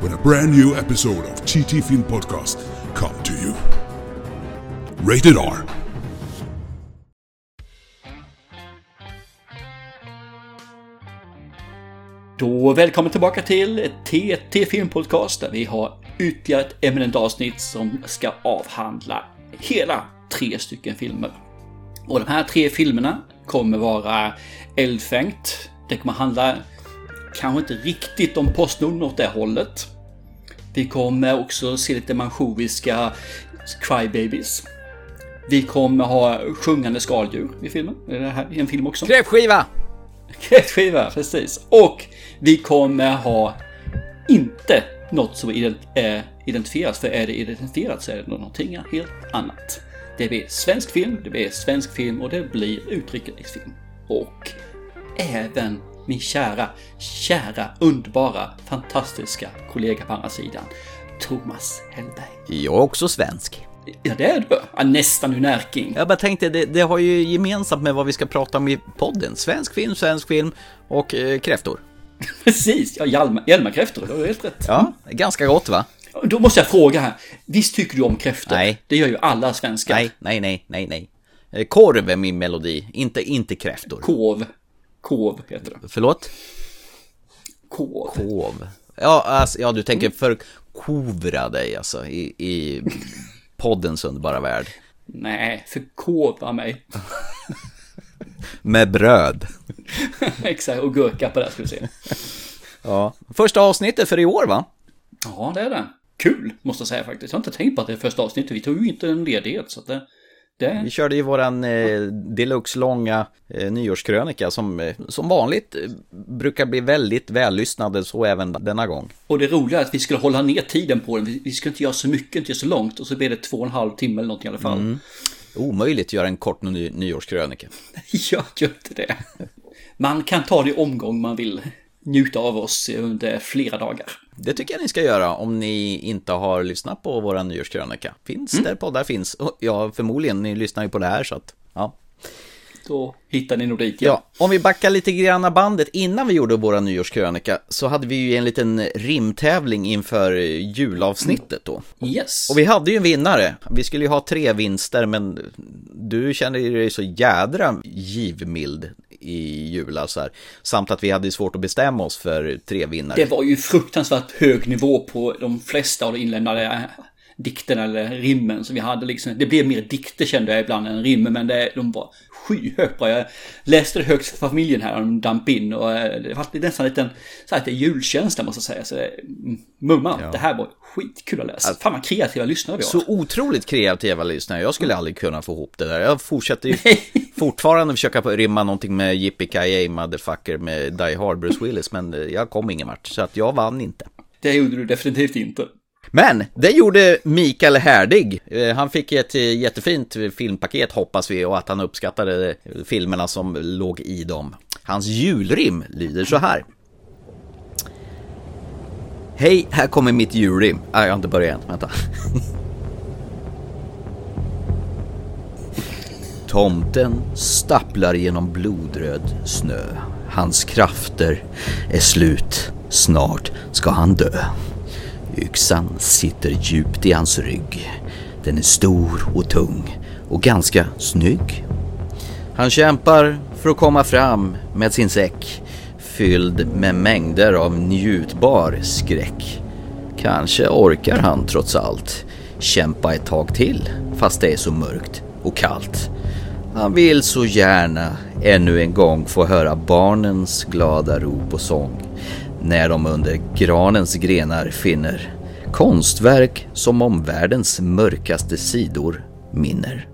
when a brand new episode of TT Film Podcast come to you. Rated R. Då välkommen tillbaka till TT Film Podcast där vi har ytterligare ett eminent avsnitt som ska avhandla hela tre stycken filmer. Och de här tre filmerna kommer vara eldfängt. Det kommer handla kanske inte riktigt om Postnord åt det hållet. Vi kommer också se lite manchoviska crybabies. Vi kommer ha sjungande skaldjur i filmen. Är det här i en film också? Kräftskiva! Kräftskiva, precis. Och vi kommer ha inte något som är identifierat, för är det identifierat så är det någonting helt annat. Det blir svensk film, det blir svensk film och det blir utrikesfilm. Och även min kära, kära, underbara, fantastiska kollega på andra sidan, Thomas Hellberg. Jag är också svensk. Ja, det är du. Ja, nästan ur Närking. Jag bara tänkte, det, det har ju gemensamt med vad vi ska prata om i podden. Svensk film, svensk film och eh, kräftor. Precis, ja, Hjalmar, Hjalmarkräftor, du har helt rätt. Ja, ganska gott va? Då måste jag fråga här, visst tycker du om kräftor? Nej. Det gör ju alla svenskar. Nej, nej, nej, nej, nej. Eh, Korv är min melodi, inte, inte kräftor. Kov. Kov heter det. Förlåt? Kov. Kov. Ja, alltså, ja, du tänker förkovra dig alltså i, i poddens underbara värld. Nej, förkova mig. Med bröd. Exakt, och gurka på det ska vi se. Ja. Första avsnittet för i år va? Ja, det är det. Kul, måste jag säga faktiskt. Jag har inte tänkt på att det är första avsnittet. Vi tog ju inte en ledighet, så det... det... Vi körde ju våran eh, deluxe långa eh, nyårskrönika som eh, som vanligt eh, brukar bli väldigt vällyssnade så även denna gång. Och det roliga är att vi skulle hålla ner tiden på den. Vi, vi skulle inte göra så mycket, inte så långt. Och så blev det två och en halv timme eller någonting i alla fall. Mm. Omöjligt att göra en kort ny, nyårskrönika. Gör ju inte det. Man kan ta det i omgång man vill njuta av oss under flera dagar. Det tycker jag ni ska göra om ni inte har lyssnat på våra nyårskrönika. Finns där poddar finns. Och Ja, förmodligen, ni lyssnar ju på det här så att, ja. Då hittar ni nog dit. Ja, om vi backar lite grann bandet innan vi gjorde våra nyårskrönika så hade vi ju en liten rimtävling inför julavsnittet då. Yes. Och vi hade ju en vinnare. Vi skulle ju ha tre vinster men du kände dig så jädra givmild i julas här. Samt att vi hade svårt att bestämma oss för tre vinnare. Det var ju fruktansvärt hög nivå på de flesta av de inlämnade dikterna eller rimmen som vi hade liksom. Det blev mer dikter kände jag ibland än rimmer men det, de var skyhögt bra. Jag läste det högt för familjen här och de damp in och eh, det var nästan lite, så här, julkänsla måste jag säga. Så det, mm, mumma, Ja. det här var skitkul att läsa. Fan vad kreativa lyssnare vi har. Så otroligt kreativa lyssnare. Jag skulle aldrig kunna få ihop det där. Jag fortsätter ju fortfarande försöka på- rimma någonting med Yippee motherfucker med Die Hard Bruce Willis. Men eh, jag kom ingen vart. Så att jag vann inte. Det gjorde du definitivt inte. Men det gjorde Mikael Härdig. Eh, han fick ett eh, jättefint filmpaket hoppas vi och att han uppskattade eh, filmerna som låg i dem. Hans julrim lyder så här. Hej, här kommer mitt julrim. Ah, jag har inte börjat än, vänta. Tomten stapplar genom blodröd snö. Hans krafter är slut. Snart ska han dö. Yxan sitter djupt i hans rygg. Den är stor och tung och ganska snygg. Han kämpar för att komma fram med sin säck fylld med mängder av njutbar skräck. Kanske orkar han trots allt kämpa ett tag till fast det är så mörkt och kallt. Han vill så gärna ännu en gång få höra barnens glada rop och sång när de under granens grenar finner konstverk som om världens mörkaste sidor minner.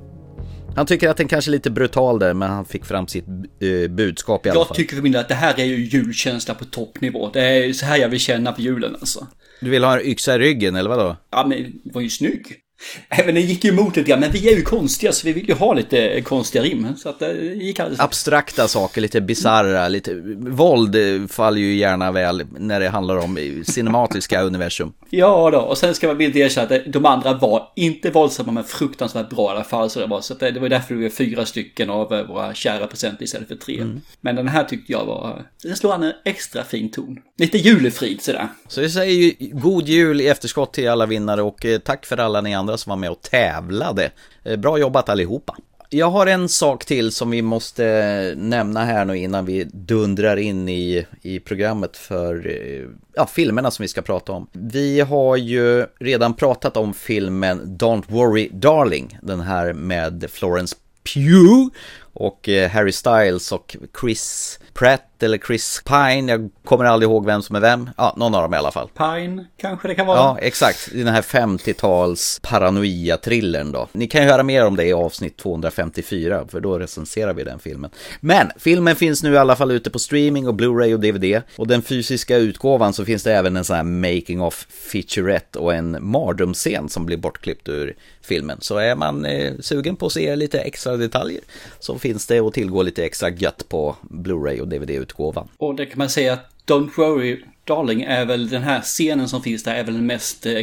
Han tycker att den kanske är lite brutal där, men han fick fram sitt eh, budskap i alla Jag fall. tycker för min del att det här är ju julkänsla på toppnivå. Det är så här jag vill känna på julen alltså. Du vill ha en yxa i ryggen eller vadå? Ja, men det var ju snygg. Även den gick ju emot lite grann, men vi är ju konstiga så vi vill ju ha lite konstiga rim. Så att det gick alldeles... Abstrakta saker, lite bizarra, lite... Våld eh, faller ju gärna väl när det handlar om cinematiska universum. Ja då, och sen ska man villigt erkänna att de andra var inte våldsamma men fruktansvärt bra i alla fall. Så det var, så det, det var därför vi var fyra stycken av eh, våra kära presenter istället för tre. Mm. Men den här tyckte jag var, den slår an en extra fin ton. Lite julefrid sådär. Så vi säger ju god jul i efterskott till alla vinnare och eh, tack för alla ni andra som var med och tävlade. Eh, bra jobbat allihopa. Jag har en sak till som vi måste eh, nämna här nu innan vi dundrar in i, i programmet för eh, ja, filmerna som vi ska prata om. Vi har ju redan pratat om filmen Don't Worry Darling, den här med Florence Pugh och Harry Styles och Chris Pratt eller Chris Pine, jag kommer aldrig ihåg vem som är vem. Ja, någon av dem i alla fall. Pine kanske det kan vara. Ja, exakt. Den här 50-tals paranoia-thrillern då. Ni kan ju höra mer om det i avsnitt 254, för då recenserar vi den filmen. Men filmen finns nu i alla fall ute på streaming och Blu-ray och DVD. Och den fysiska utgåvan så finns det även en sån här making of featurette och en mardrömsscen som blir bortklippt ur filmen. Så är man eh, sugen på att se lite extra detaljer så finns det att tillgå lite extra gött på Blu-ray och DVD-utgåvan. Och det kan man säga att Don't Worry Darling är väl den här scenen som finns där är väl den mest eh,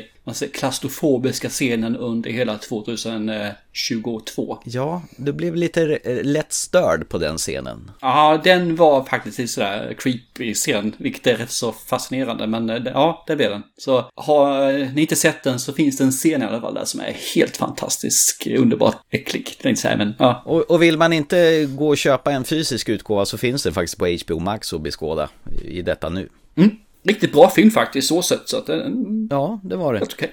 klaustrofobiska scenen under hela 2022. Ja, du blev lite eh, lätt störd på den scenen. Ja, den var faktiskt en sådär creepy scen, vilket är rätt så fascinerande. Men eh, ja, det blev den. Så har ni inte sett den så finns det en scen i alla fall där som är helt fantastisk, underbart äcklig. Säga, men ja. Och, och vill man inte gå och köpa en fysisk utgåva så finns det faktiskt på HBO Max att beskåda i detta nu. Mm. Riktigt bra film faktiskt, så sett. Så att, ja, det var det. Okay.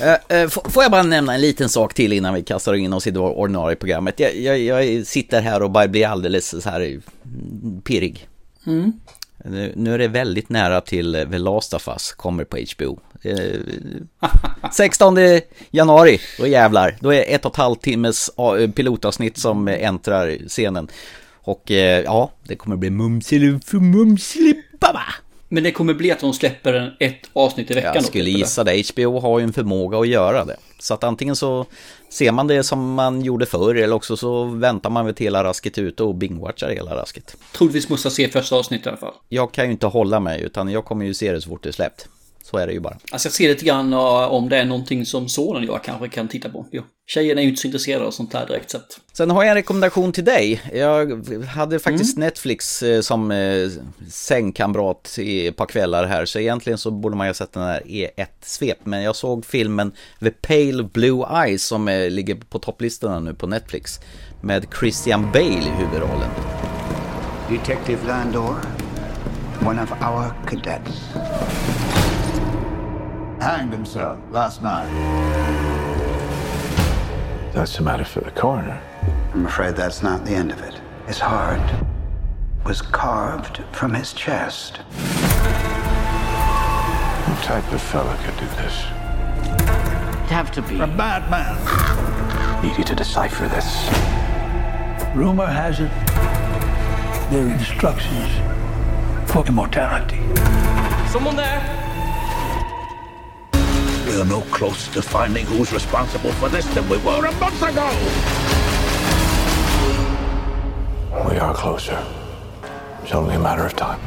Uh, uh, får jag bara nämna en liten sak till innan vi kastar in oss i det ordinarie programmet. Jag, jag, jag sitter här och bara blir alldeles så här mm, pirrig. Mm. Nu, nu, är det väldigt nära till The Last of Us kommer på HBO. Uh, 16 januari, då jävlar. Då är det ett och ett halvt timmes pilotavsnitt som äntrar scenen. Och eh, ja, det kommer bli mumseli-mumseli-baba. Men det kommer bli att de släpper en ett avsnitt i veckan? Jag skulle då, gissa det. HBO har ju en förmåga att göra det. Så att antingen så ser man det som man gjorde förr eller också så väntar man väl till hela rasket ut och bingwatchar hela rasket. Troligtvis måste jag se första avsnittet i alla fall. Jag kan ju inte hålla mig utan jag kommer ju se det så fort det är släppt. Så är det ju bara. Alltså jag ser lite grann om det är någonting som sonen och jag kanske kan titta på. Jo. Tjejerna är ju inte så intresserade av sånt här direkt sett. Sen har jag en rekommendation till dig. Jag hade faktiskt mm. Netflix eh, som eh, sängkamrat i ett par kvällar här. Så egentligen så borde man ju ha sett den här i ett svep. Men jag såg filmen The Pale Blue Eyes som eh, ligger på topplistorna nu på Netflix. Med Christian Bale i huvudrollen. Detective Landor, one of our cadets. Hanged himself last night. That's a matter for the coroner. I'm afraid that's not the end of it. His heart was carved from his chest. What type of fella could do this? It'd have to be a bad man. Need you to decipher this. Rumor has it they're instructions for immortality. Someone there? We're no closer to finding who's responsible for this than we were a month ago! We are closer. It's only a matter of time.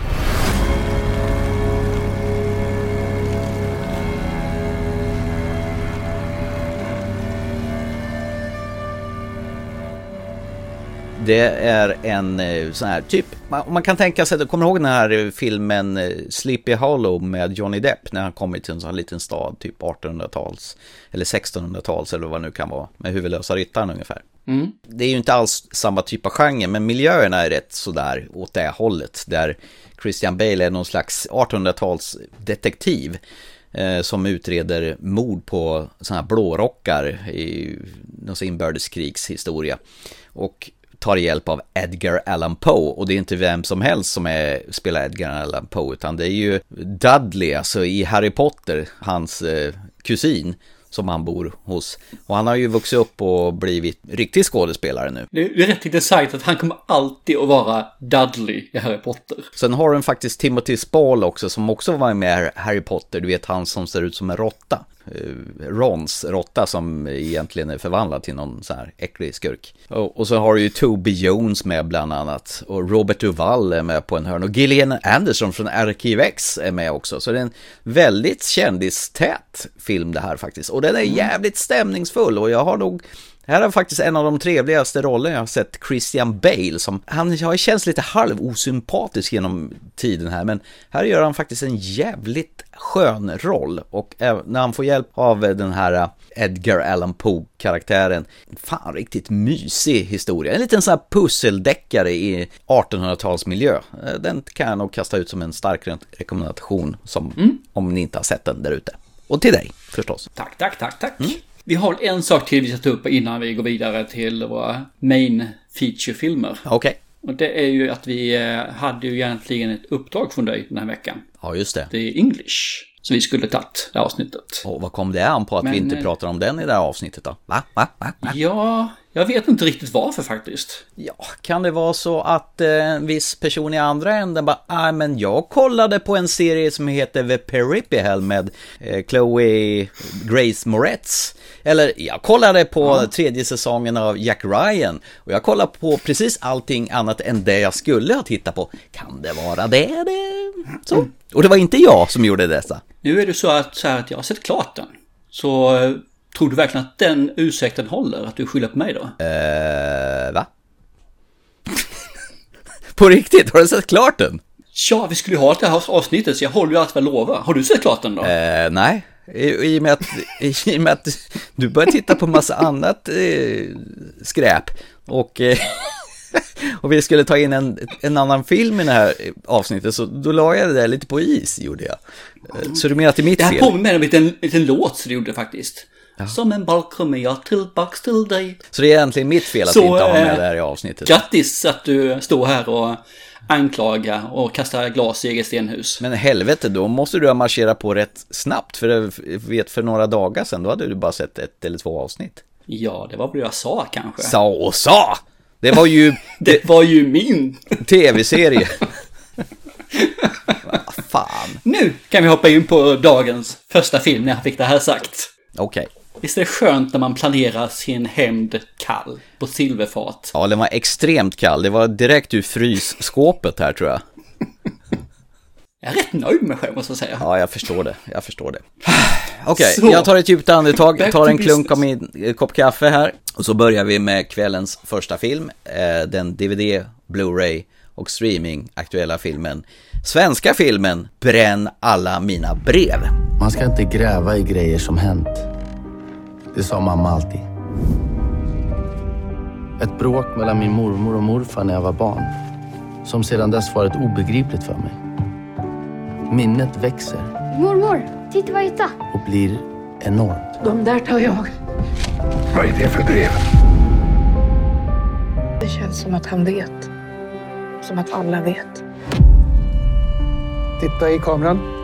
Det är en eh, sån här typ, man kan tänka sig, kommer du ihåg den här filmen eh, Sleepy Hollow med Johnny Depp när han kommer till en sån här liten stad, typ 1800-tals eller 1600-tals eller vad det nu kan vara, med huvudlösa ryttaren ungefär. Mm. Det är ju inte alls samma typ av genre, men miljöerna är rätt sådär åt det hållet, där Christian Bale är någon slags 1800-tals detektiv eh, som utreder mord på sådana här blårockar i någon inbördeskrigshistoria. Och tar hjälp av Edgar Allan Poe och det är inte vem som helst som är, spelar Edgar Allan Poe utan det är ju Dudley, alltså i Harry Potter, hans eh, kusin som han bor hos. Och han har ju vuxit upp och blivit riktig skådespelare nu. Det är rätt intressant att han kommer alltid att vara Dudley i Harry Potter. Sen har den faktiskt Timothy Spall också som också var med i Harry Potter. Du vet han som ser ut som en råtta. Eh, Rons råtta som egentligen är förvandlad till någon så här äcklig skurk. Och, och så har du ju Toby Jones med bland annat. Och Robert Duvall är med på en hörn. Och Gillian Anderson från Arkiv X är med också. Så det är en väldigt kändistät film det här faktiskt. Och den är jävligt stämningsfull och jag har nog här är faktiskt en av de trevligaste rollerna jag har sett Christian Bale som, han har känts lite halv osympatisk genom tiden här men här gör han faktiskt en jävligt skön roll och när han får hjälp av den här Edgar Allan Poe-karaktären, fan riktigt mysig historia. En liten sån här pusseldeckare i 1800-talsmiljö. Den kan jag nog kasta ut som en stark rekommendation som, mm. om ni inte har sett den där ute. Och till dig förstås. Tack, tack, tack, tack. Mm. Vi har en sak till vi ska ta upp innan vi går vidare till våra main feature-filmer. Okej. Okay. Och det är ju att vi eh, hade ju egentligen ett uppdrag från dig den här veckan. Ja, just det. Det är English. Så vi skulle tagit det här avsnittet. Och vad kom det an på att Men, vi inte eh, pratar om den i det här avsnittet då? Va? Va? Va? Va? Ja, jag vet inte riktigt varför faktiskt. Ja, kan det vara så att eh, en viss person i andra änden bara, ah, men jag kollade på en serie som heter The Peripheral med eh, Chloe Grace Moretz. Eller jag kollade på ja. tredje säsongen av Jack Ryan och jag kollade på precis allting annat än det jag skulle ha tittat på. Kan det vara det? det? Så. Mm. Och det var inte jag som gjorde dessa. Nu är det så att, så här att jag har sett klart den. Så eh, tror du verkligen att den ursäkten håller? Att du skyller på mig då? Eh, va? på riktigt? Har du sett klart den? Ja, vi skulle ju ha det här avsnittet så jag håller ju allt vad jag lovar. Har du sett klart den då? Eh, nej. I, och med att, I med att du börjar titta på massa annat eh, skräp och, eh, och vi skulle ta in en, en annan film i det här avsnittet så då la jag det där lite på is gjorde jag. Eh, så du menar att det är mitt fel? Det här påminner om en liten, liten låt som du gjorde faktiskt. Ja. Som en boll kommer jag tillbaks till dig. Så det är egentligen mitt fel att så, vi inte har med eh, det här i avsnittet? Grattis att du står här och anklaga och kasta glas i eget stenhus. Men helvete, då måste du ha marscherat på rätt snabbt. För jag vet, för några dagar sedan, då hade du bara sett ett eller två avsnitt. Ja, det var vad jag sa kanske. Sa och sa! Det var ju... det var ju min... Tv-serie. Fan. Nu kan vi hoppa in på dagens första film när jag fick det här sagt. Okej. Okay. Visst är det skönt när man planerar sin hämnd kall på silverfat? Ja, den var extremt kall. Det var direkt ur frysskåpet här tror jag. Jag är rätt nöjd med mig själv måste jag säga. Ja, jag förstår det. Jag förstår det. Okej, okay, jag tar ett djupt andetag, tar en klunk av min eh, kopp kaffe här. Och så börjar vi med kvällens första film. Eh, den DVD, Blu-ray och streaming aktuella filmen. Svenska filmen Bränn alla mina brev. Man ska inte gräva i grejer som hänt. Det sa mamma alltid. Ett bråk mellan min mormor och morfar när jag var barn. Som sedan dess varit obegripligt för mig. Minnet växer. Mormor, titta vad jag hittade. Och blir enormt. De där tar jag. Vad är det för brev? Det känns som att han vet. Som att alla vet. Titta i kameran.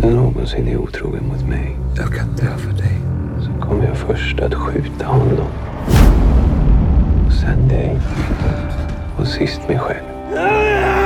När någonsin är otrogen mot mig, jag kan dö för dig. Så kommer jag först att skjuta honom. Och sen dig. Och sist mig själv.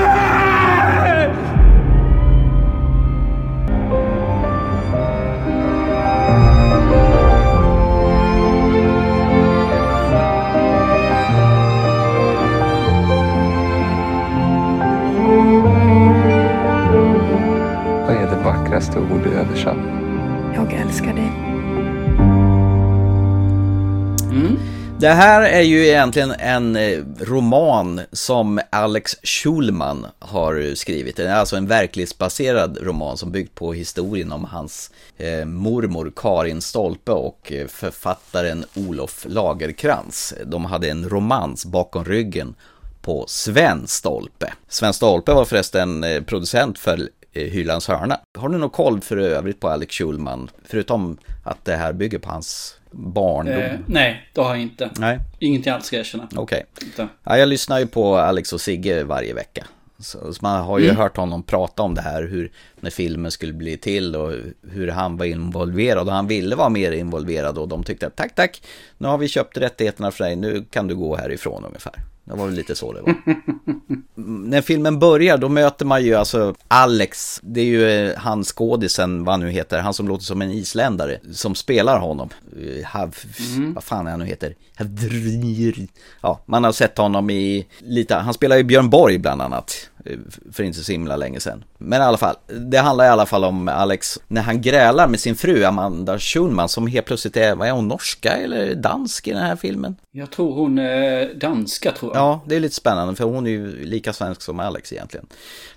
Det här är ju egentligen en eh, roman som Alex Schulman har skrivit. Det är alltså en verklighetsbaserad roman som byggt på historien om hans eh, mormor Karin Stolpe och eh, författaren Olof Lagerkrans. De hade en romans bakom ryggen på Sven Stolpe. Sven Stolpe var förresten eh, producent för Hylands hörna. Har du någon koll för övrigt på Alex Schulman? Förutom att det här bygger på hans barndom? Eh, nej, det har jag inte. Nej. Ingenting alls ska jag erkänna. Okej. Okay. Ja, jag lyssnar ju på Alex och Sigge varje vecka. Så, så man har ju hört honom prata om det här, hur när filmen skulle bli till och hur han var involverad och han ville vara mer involverad och de tyckte att tack, tack, nu har vi köpt rättigheterna för dig, nu kan du gå härifrån ungefär. Det var väl lite så det var. När filmen börjar då möter man ju alltså Alex, det är ju eh, han skådisen, vad han nu heter, han som låter som en isländare, som spelar honom. Eh, Hav, Vad fan är han nu heter? Havdrir. Ja, man har sett honom i lite, han spelar ju Björn Borg bland annat för inte så himla länge sedan. Men i alla fall, det handlar i alla fall om Alex när han grälar med sin fru Amanda Schulman som helt plötsligt är, vad är hon, norska eller dansk i den här filmen? Jag tror hon är danska tror jag. Ja, det är lite spännande för hon är ju lika svensk som Alex egentligen.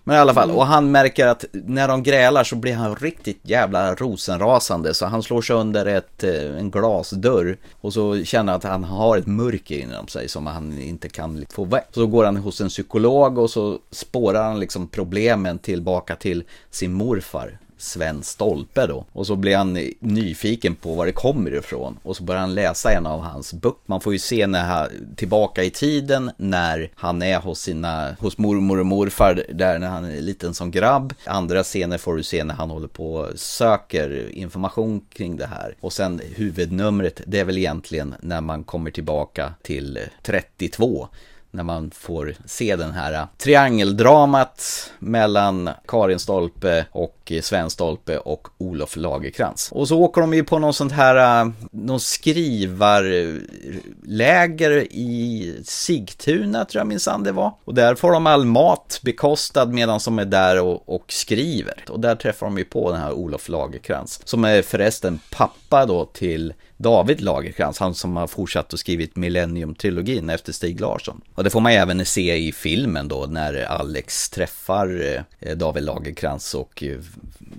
Men i alla fall, och han märker att när de grälar så blir han riktigt jävla rosenrasande så han slår sönder ett, eh, en glasdörr och så känner att han har ett mörker inom sig som han inte kan få väck. Så går han hos en psykolog och så spårar han liksom problemen tillbaka till sin morfar Sven Stolpe då. Och så blir han nyfiken på var det kommer ifrån. Och så börjar han läsa en av hans böcker. Man får ju se när han, tillbaka i tiden när han är hos sina, hos mormor och morfar där när han är liten som grabb. Andra scener får du se när han håller på och söker information kring det här. Och sen huvudnumret, det är väl egentligen när man kommer tillbaka till 32 när man får se den här triangeldramat mellan Karin Stolpe och Sven Stolpe och Olof Lagerkrans. Och så åker de ju på någon sånt här, någon skrivarläger i Sigtuna tror jag minsann det var. Och där får de all mat bekostad medan de är där och, och skriver. Och där träffar de ju på den här Olof Lagerkrans. Som är förresten pappa då till David Lagercrantz, han som har fortsatt och skrivit Millennium-trilogin efter Stig Larsson. Och det får man även se i filmen då när Alex träffar eh, David Lagercrantz och eh,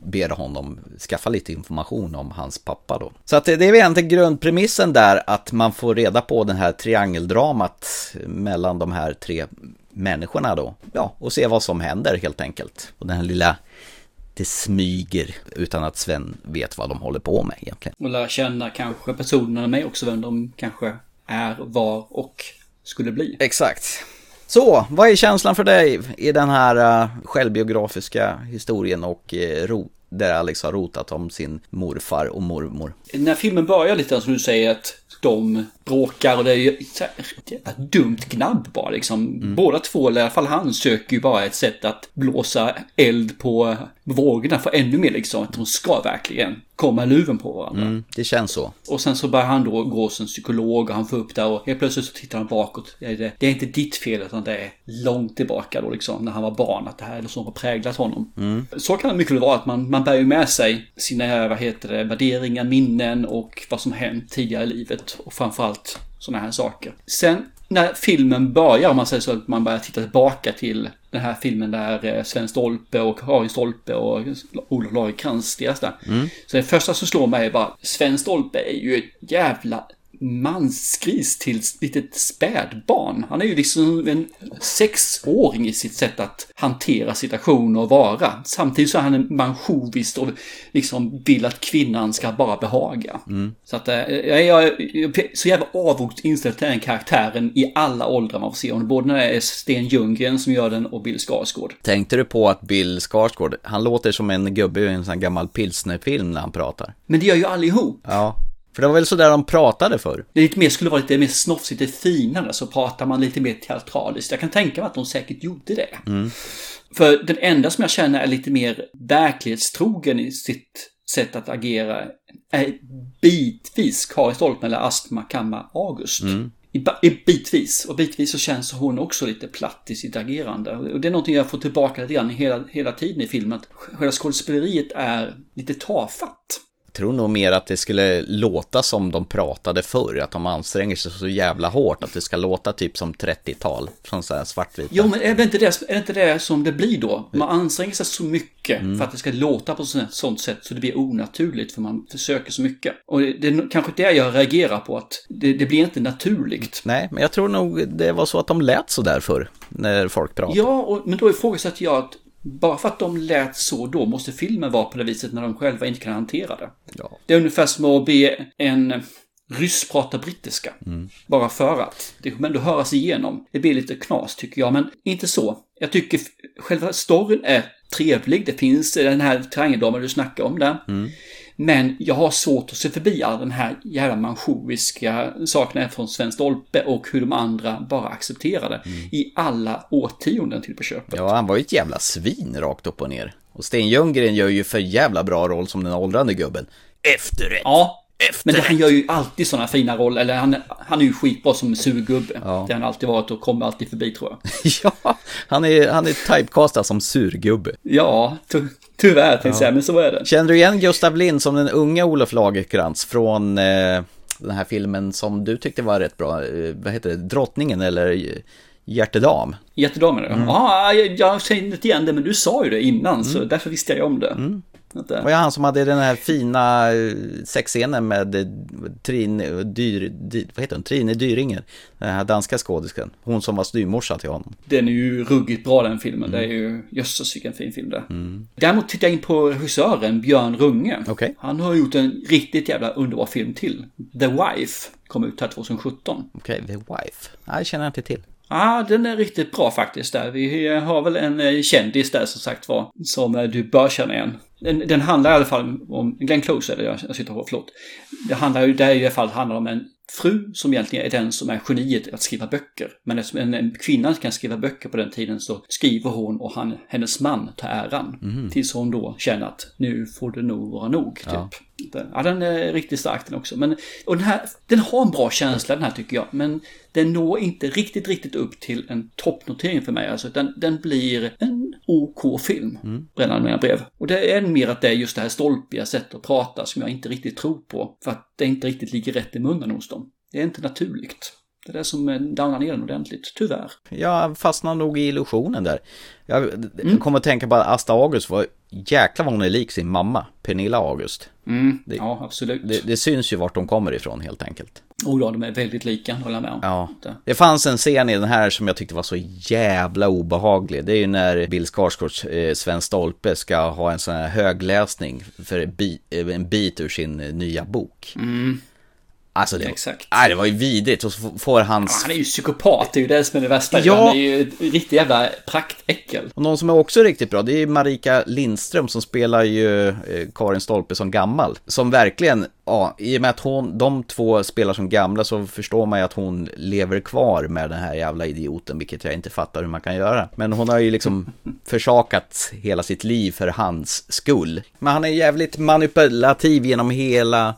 ber honom skaffa lite information om hans pappa då. Så att det är egentligen grundpremissen där att man får reda på den här triangeldramat mellan de här tre människorna då. Ja, och se vad som händer helt enkelt. Och den här lilla det smyger utan att Sven vet vad de håller på med egentligen. Och lära känna kanske personerna med också, vem de kanske är, var och skulle bli. Exakt. Så, vad är känslan för dig i den här uh, självbiografiska historien och uh, ro, där Alex har rotat om sin morfar och mormor? När filmen börjar lite som du säger att de bråkar och det är ju ett dumt gnabb bara liksom. Mm. Båda två, eller i alla fall han, söker ju bara ett sätt att blåsa eld på vågorna för ännu mer liksom. Att de ska verkligen komma luven på varandra. Mm, det känns så. Och sen så börjar han då gå en psykolog och han får upp där och helt plötsligt så tittar han bakåt. Det är, det är inte ditt fel utan det är långt tillbaka då liksom när han var barn. Att det här är som har präglat honom. Mm. Så kan det mycket väl vara att man, man bär ju med sig sina, vad heter det, värderingar, minnen och vad som hänt tidigare i livet. Och framförallt sådana här saker. Sen när filmen börjar, om man säger så, att man börjar titta tillbaka till den här filmen där eh, Sven Stolpe och Karin Stolpe och Olof Lagercrantz deras där. Mm. Så det första som slår mig är bara, Sven Stolpe är ju ett jävla mansgris till ett litet spädbarn. Han är ju liksom en sexåring i sitt sätt att hantera situationer och vara. Samtidigt så är han en mansjovist och liksom vill att kvinnan ska bara behaga. Mm. Så att jag, jag, är så jävla avvokt inställd till den karaktären i alla åldrar man får se honom. Både när det är Sten Ljunggren som gör den och Bill Skarsgård. Tänkte du på att Bill Skarsgård, han låter som en gubbe i en sån gammal pilsnerfilm när han pratar? Men det gör ju allihop. Ja. För det var väl så där de pratade för. Det lite mer, skulle vara lite mer snofsigt, lite finare, så pratar man lite mer teatraliskt. Jag kan tänka mig att de säkert gjorde det. Mm. För den enda som jag känner är lite mer verklighetstrogen i sitt sätt att agera är bitvis Karin Stolpen eller Astma Kamma August. Mm. I, I, bitvis. Och bitvis så känns hon också lite platt i sitt agerande. Och det är någonting jag får tillbaka lite grann hela, hela tiden i filmen. Att själva skådespeleriet är lite tafatt tror nog mer att det skulle låta som de pratade förr, att de anstränger sig så jävla hårt att det ska låta typ som 30-tal, från så här svartvita. Jo, men är det, inte det, är det inte det som det blir då? Man anstränger sig så mycket mm. för att det ska låta på ett sånt sätt så det blir onaturligt för man försöker så mycket. Och det, det är kanske det jag reagerar på, att det, det, blir inte naturligt. Nej, men jag tror nog det var så att de lät så där förr, när folk pratade. Ja, och, men då ifrågasätter jag att bara för att de lät så då måste filmen vara på det viset när de själva inte kan hantera det. Ja. Det är ungefär som att be en ryss pratar brittiska. Bara för att. Det kommer ändå höras igenom. Det blir lite knas tycker jag, men inte så. Jag tycker själva storyn är trevlig. Det finns den här triangeldamen du snackar om där. Men jag har svårt att se förbi all den här jävla manchoviska sakerna från Sven Stolpe och hur de andra bara accepterade i alla årtionden till på köpet. Ja, han var ju ett jävla svin rakt upp och ner. Och Sten Ljunggren gör ju för jävla bra roll som den åldrande gubben. Efterrätt! Ja, men det, han gör ju alltid sådana fina roller. Eller han, han är ju skitbra som surgubbe. Ja. Det har han alltid varit och kommer alltid förbi tror jag. ja, han är, han är typecastad som surgubbe. Ja, tyvärr tänkte jag säga, men så är det. Känner du igen Gustav Lind som den unga Olof Lagercrantz från eh, den här filmen som du tyckte var rätt bra? Eh, vad heter det? Drottningen eller Hjärtedam? Jättedamer. Mm. Ja, jag, jag känner inte igen det, men du sa ju det innan, så därför visste jag om det. Mm. Det- var ju han som hade den här fina eh, sexscenen med eh, Trine, Dyr, Dy, vad heter hon? Trine Dyringer, den här danska skådiskan. Hon som var styvmorsa till honom. Den är ju ruggigt bra den filmen. Det är ju, jösses vilken fin film det är. Däremot tittar jag in på regissören Björn Runge. Okej. Han har gjort en riktigt jävla underbar film till. The Wife kom ut här 2017. Okej, The Wife. Nej, det känner jag inte till. Ja, den är riktigt bra faktiskt där. Vi har väl en eh, kändis där som sagt var, som eh, du bör känna igen. Den, den handlar i alla fall om, Glenn Close är det jag, jag sitter på, förlåt. Det handlar ju, där i alla fall handlar om en fru som egentligen är den som är geniet att skriva böcker. Men eftersom en, en kvinna kan skriva böcker på den tiden så skriver hon och han, hennes man tar äran. Tills hon då känner att nu får det nog vara nog, typ. Ja. Den- Ja, den är riktigt stark den också. Men, och den här, den har en bra känsla den här tycker jag. Men den når inte riktigt, riktigt upp till en toppnotering för mig. Alltså, den, den blir en OK-film. Mm. Brännande mina brev. Och det är mer att det är just det här stolpiga sättet att prata som jag inte riktigt tror på. För att det inte riktigt ligger rätt i munnen hos dem. Det är inte naturligt. Det är det som eh, downar ner den ordentligt, tyvärr. Jag fastnar nog i illusionen där. Jag kommer att tänka på att Asta August var jäkla vad hon är lik sin mamma, Pernilla August. Mm, Det- ja, absolut. Det, det syns ju vart de kommer ifrån helt enkelt. Oh ja, de är väldigt lika, håller jag med om. Ja. Det- fanns en scen i den här som jag tyckte var så jävla obehaglig. Det är ju när Bill Skarsgårds eh, Sven Stolpe ska ha en sån här högläsning för en bit, eh, en bit ur sin eh, nya bok. Alltså det, Exakt. Nej, det var ju vidrigt och så får hans... Han är ju psykopat, det är ju det som är det värsta. Ja. Han är ju ett riktigt jävla praktäckel. Och någon som är också riktigt bra, det är Marika Lindström som spelar ju eh, Karin Stolpe som gammal. Som verkligen, ja, i och med att hon, de två spelar som gamla så förstår man ju att hon lever kvar med den här jävla idioten, vilket jag inte fattar hur man kan göra. Men hon har ju liksom försakat hela sitt liv för hans skull. Men han är jävligt manipulativ genom hela,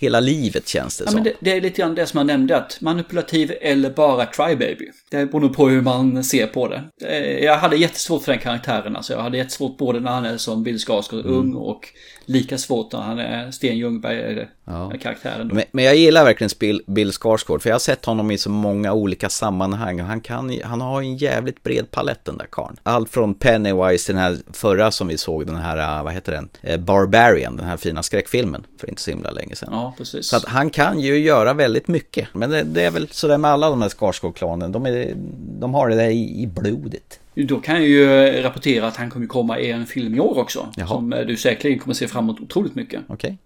hela livet känns det Ja, som. men det, det är lite grann det som jag nämnde, att manipulativ eller bara crybaby. Det beror nog på hur man ser på det. Eh, Jag hade jättesvårt för den karaktären, alltså. Jag hade jättesvårt både när han är som Bill Skarsgård Mm. ung och lika svårt när han är Sten Ljungberg, är Ja. är karaktären. Då. Men, men jag gillar verkligen Bill, Bill Skarsgård, för jag har sett honom i så många olika sammanhang. Han, kan, han har en jävligt bred palett den där karln. Allt från Pennywise den här förra som vi såg, den här, äh, vad heter den? Eh, Barbarian, den här fina skräckfilmen för inte så himla länge sedan. Ja, precis. Så att han kan ju göra väldigt mycket. Men det, det är väl sådär med alla de här Skarsgård-klanen, de, är, de har det där i, i blodet. Då kan jag ju rapportera att han kommer komma i en film i år också. Jaha. Som eh, du säkerligen kommer se fram emot otroligt mycket. Okej,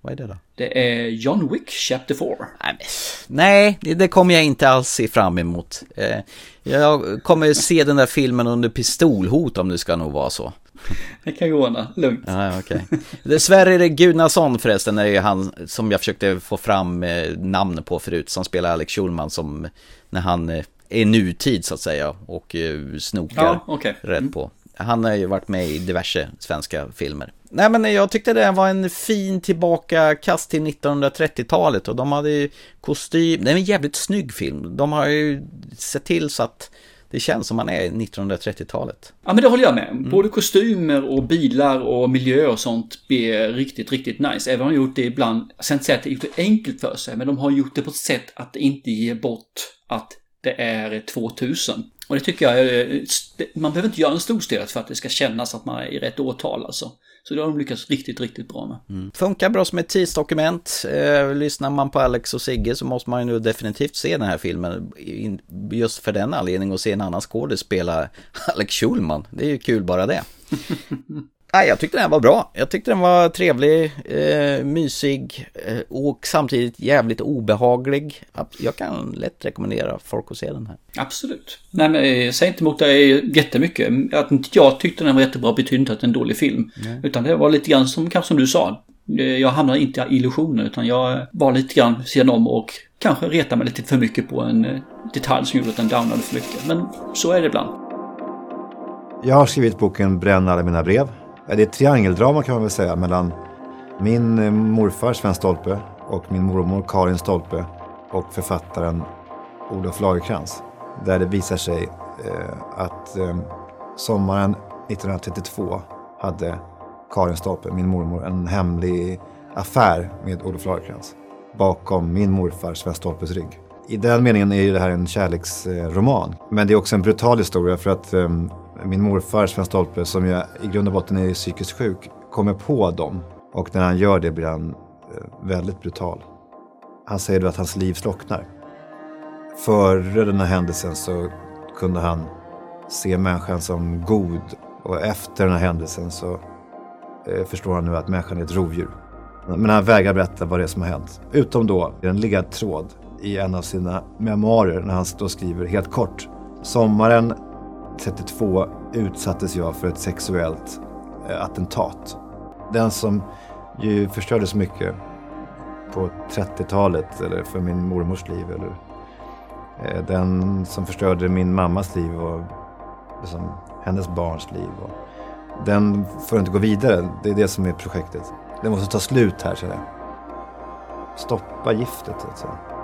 vad är det då? Det är John Wick Chapter 4. Nej, det, kommer jag inte alls se fram emot. Eh, jag kommer se den där filmen under pistolhot om det ska nog vara så. Det kan gå ordna, lugnt. Ja, okej. Det Gunnarsson förresten är ju han som jag försökte få fram eh, namn på förut, som spelar Alex Schulman som när han är nutid så att säga och eh, snokar Ja, okej. rätt på. Han har ju varit med i diverse svenska filmer. Nej men jag tyckte det var en fin tillbakakast till 1930-talet och de hade ju kostym, det är en jävligt snygg film. De har ju sett till så att det känns som man är i 1930-talet. Ja men det håller jag med. Både kostymer och bilar och miljö och sånt blir riktigt, riktigt nice. Även om de har gjort det ibland, jag ska inte säga att är gjort det enkelt för sig, men de har gjort det på ett sätt att det inte ger bort att det är 2000. Och det tycker jag, är- man behöver inte göra en stor stel för att det ska kännas att man är i rätt årtal alltså. Så det har de lyckats riktigt, riktigt bra med. Funkar bra som ett tidsdokument. Eh, lyssnar man på Alex och Sigge så måste man ju nu definitivt se den här filmen. In, just för den anledningen och se en annan skådespel spela Alex Schulman. Det är ju kul bara det. Nej, jag tyckte den var bra. Jag tyckte den var trevlig, eh, mysig eh, och samtidigt jävligt obehaglig. Jag kan lätt rekommendera folk att se den här. Absolut. Nej, men eh, säg inte emot dig jättemycket. Att inte jag tyckte den var jättebra betyder inte att det är en dålig film. Nej. Utan det var lite grann som, kanske som du sa. Eh, jag hamnade inte i illusioner utan jag var lite grann sidan om och kanske retade mig lite för mycket på en eh, detalj som gjorde att den downade för mycket. Men så är det ibland. Jag har skrivit boken Bränn alla mina brev. Det är ett triangeldrama kan man väl säga mellan min eh, morfar Sven Stolpe och min mormor Karin Stolpe och författaren Olof Lagerkrans. Där det visar sig eh, att eh, sommaren 1932 hade Karin Stolpe, min mormor, en hemlig affär med Olof Lagerkrans bakom min morfar Sven Stolpes rygg. I den meningen är det här en kärleksroman. Men det är också en brutal historia för att um, min morfar Sven Stolpe, som ju i grund och botten är psykiskt sjuk, kommer på dem. Och när han gör det blir han eh, väldigt brutal. Han säger då att hans liv slocknar. Före den här händelsen så kunde han se människan som god och efter den här händelsen så eh, förstår han nu att människan är ett rovdjur. Men han vägrar berätta vad det är som har hänt. Utom då en ledtråd i en av sina memoarer när han då skriver helt kort. Sommaren 32 utsattes jag för ett sexuellt eh, attentat. Den som ju förstörde så mycket på 30-talet eller för min mormors liv. Eller, eh, den som förstörde min mammas liv och liksom, hennes barns liv. Och, den får inte gå vidare. Det är det som är projektet. Det måste ta slut här känner jag. Stoppa giftet så att säga.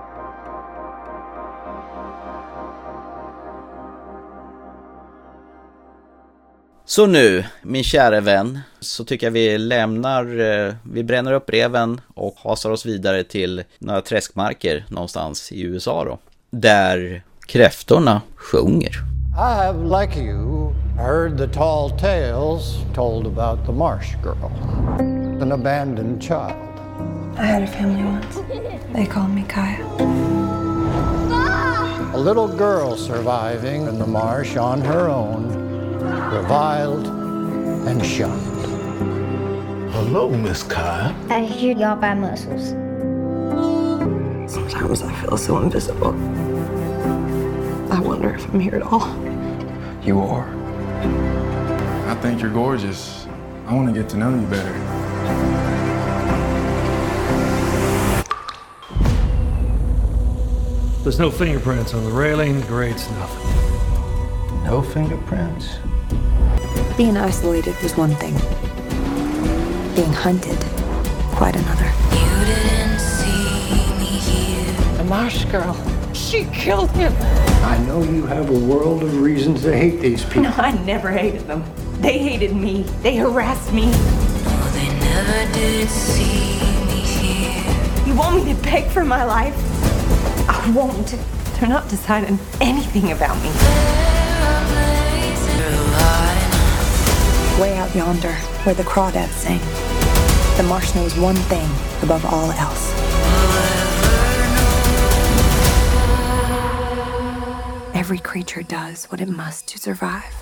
Så nu, min kära vän, så tycker jag vi lämnar, eh, vi bränner upp breven och hasar oss vidare till några träskmarker någonstans i USA då. Där kräftorna sjunger. I have, like you, heard the tall tales told about the marsh girl. an abandoned child. I had a family once. They called me Kaya. A little girl surviving in the marsh on her own, reviled and shunned. Hello, Miss Kaya. I hear y'all buy muscles. Sometimes I feel so invisible. I wonder if I'm here at all. You are. I think you're gorgeous. I want to get to know you better. There's no fingerprints on the railing, the grates, nothing. No fingerprints? Being isolated was one thing. Being hunted, quite another. You didn't see me here. The marsh girl. She killed him. I know you have a world of reasons to hate these people. No, I never hated them. They hated me. They harassed me. Oh, they never did see me here. You want me to beg for my life? I won't. They're not deciding anything about me. Way out yonder, where the crawdads sing, the marsh knows one thing above all else. Every creature does what it must to survive.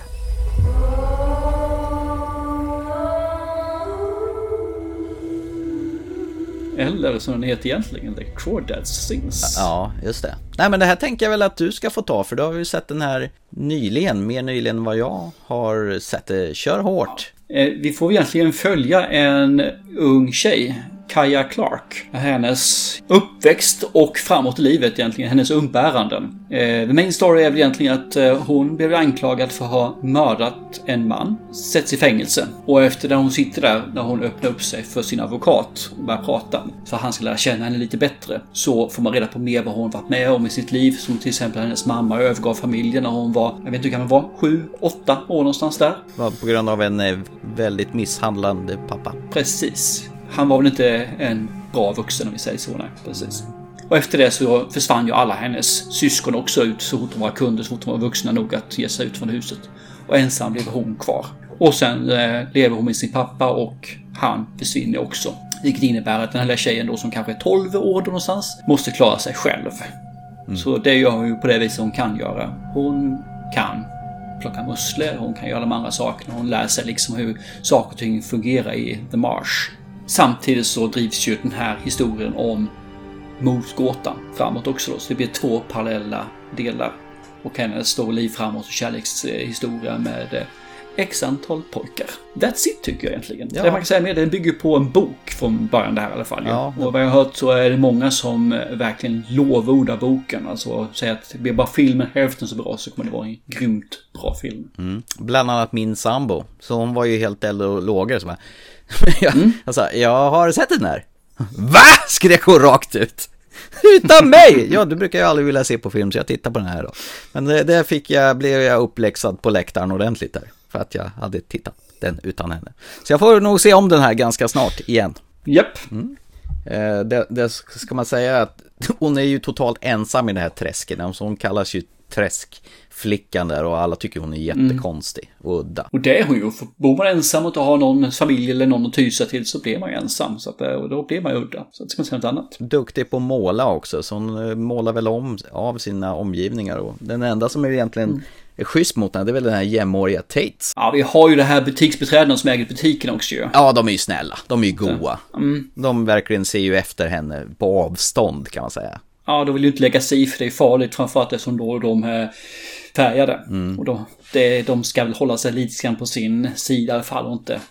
Eller som den heter egentligen, The Crawdads Sings. Ja, just det. Nej men det här tänker jag väl att du ska få ta för du har ju sett den här nyligen, mer nyligen än vad jag har sett det. Kör hårt! Ja. Eh, vi får egentligen följa en ung tjej Kaja Clark. Hennes uppväxt och framåt i livet egentligen, hennes umbäranden. Eh, the main story är väl egentligen att eh, hon blev anklagad för att ha mördat en man, sätts i fängelse. Och efter när hon sitter där, när hon öppnar upp sig för sin advokat och börjar prata, så han ska lära känna henne lite bättre, så får man reda på mer vad hon varit med om i sitt liv. Som till exempel hennes mamma övergav familjen när hon var, jag vet inte hur gammal hon var, sju, åtta år någonstans där. På grund av en eh, väldigt misshandlande pappa. Precis han var väl inte en bra vuxen om vi säger så. Nej, precis. Och efter det så försvann ju alla hennes syskon också ut så fort de var kunder, så fort de var vuxna nog att ge sig ut från huset. Och ensam blev hon kvar. Och sen eh, lever hon med sin pappa och han försvinner också. Vilket innebär att den här lilla tjejen då som kanske är 12 år någonstans måste klara sig själv. Mm. Så det gör hon ju på det viset hon kan göra. Hon kan plocka mussler, hon kan göra de andra sakerna. Hon lär sig liksom hur saker och ting fungerar i The Marsh. Samtidigt så drivs ju den här historien om mordgåtan framåt också då, så det blir två parallella delar. Och hennes då liv framåt och kärlekshistoria med eh, X antal pojkar. That's it tycker jag egentligen. Ja. Det man kan säga det, den bygger på en bok från början det här i alla fall. Ja. Och vad jag har hört så är det många som eh, verkligen lovordar boken. Alltså säger att blir bara filmen hälften så bra så kommer det vara en grymt bra film. Mm. Bland annat min sambo. Så hon var ju helt eld och lågor. Jag, Mm. jag sa, jag har sett den här. VA? Skrek hon rakt ut. Utan mig! Ja, du brukar ju aldrig vilja se på film så jag tittar på den här då. Men det, det fick jag, blev jag uppläxad på läktaren ordentligt där. För att jag hade tittat den utan henne. Så jag får nog se om den här ganska snart igen. Japp. Mm. Eh, det, det ska man säga att hon är ju totalt ensam i det här träsket. Så hon kallas ju träskflickan där och alla tycker hon är jättekonstig och udda. Och det är hon ju. För bor man ensam och inte har någon familj eller någon att ty sig till så blir man ju ensam. Så att, eh, och då blir man ju udda. Så att ska man säga något annat. Duktig på att måla också, så hon eh, målar väl om av sina omgivningar. Och den enda som är egentligen Mm. är schysst mot henne, det är väl den här jämnåriga Tates. Ja, vi har ju det här butiksbiträdena som äger butiken också ju. Ja, de är ju snälla, de är ju goa. Mm. De verkligen ser ju efter henne på avstånd kan man säga. Ja, då vill ju inte lägga sig i för det är farligt framförallt eftersom då de är färgade. Mm. Och då, det, de ska väl hålla sig lite grann på sin sida i alla fall och inte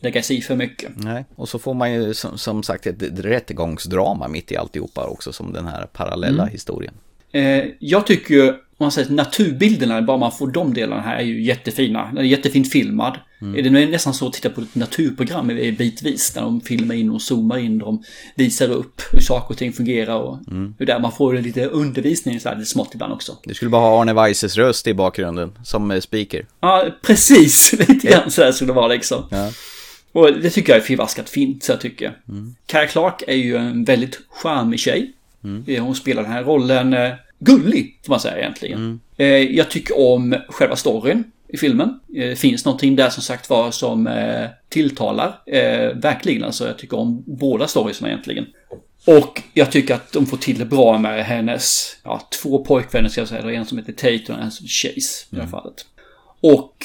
lägga sig i för mycket. Nej, och så får man ju som, som sagt ett rättegångsdrama mitt i alltihopa också som den här parallella Mm. historien. Eh, jag tycker ju, om man säger att naturbilderna, bara man får de delarna här, är ju jättefina. Den är jättefint filmad. Mm. Det är nästan så att titta på ett naturprogram bitvis, när de filmar in och zoomar in, de visar upp hur saker och ting fungerar och Mm. hur där man får lite undervisning så här, lite smått ibland också. Du skulle bara ha Arne Weises röst i bakgrunden som eh, speaker. Ja, precis. Lite grann så här skulle det vara liksom. Ja. Och det tycker jag är förvaskat fint, så jag tycker. Mm. Cara Clark är ju en väldigt charmig tjej. Mm. Eh, Hon spelar den här rollen eh, gullig, får man säga egentligen. Mm. Eh, Jag tycker om själva storyn i filmen. Det finns någonting där som sagt var som eh, tilltalar. Eh, verkligen, alltså jag tycker om båda storiesarna egentligen. Och jag tycker att de får till det bra med hennes, ja, två pojkvänner ska jag säga. En som heter Tate och en som heter Chase i det här fallet. Och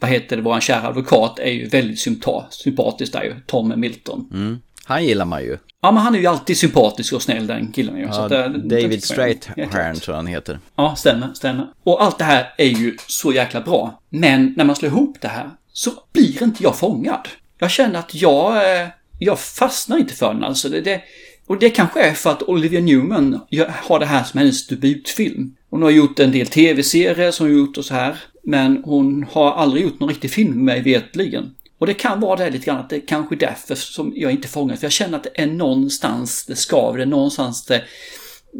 vad heter det, våran kära advokat är ju väldigt sympa- sympatisk där ju, Tom Milton. Mm. Han gillar man ju. Ja, men han är ju alltid sympatisk och snäll den killen ju. Ja, att, David Helt tror han heter. Ja, stämmer, stämmer. Och allt det här är ju så jäkla bra. Men när man slår ihop det här så blir inte jag fångad. Jag känner att jag, eh, jag fastnar inte för den alltså. Det, det, och det kanske är för att Olivia Newman har det här som hennes debutfilm. Hon har gjort en del tv-serier som hon gjort och så här. Men hon har aldrig gjort någon riktig film med vetligen. Och det kan vara det lite grann att det är kanske är därför som jag inte fångas. För jag känner att det är någonstans det skaver, det är någonstans det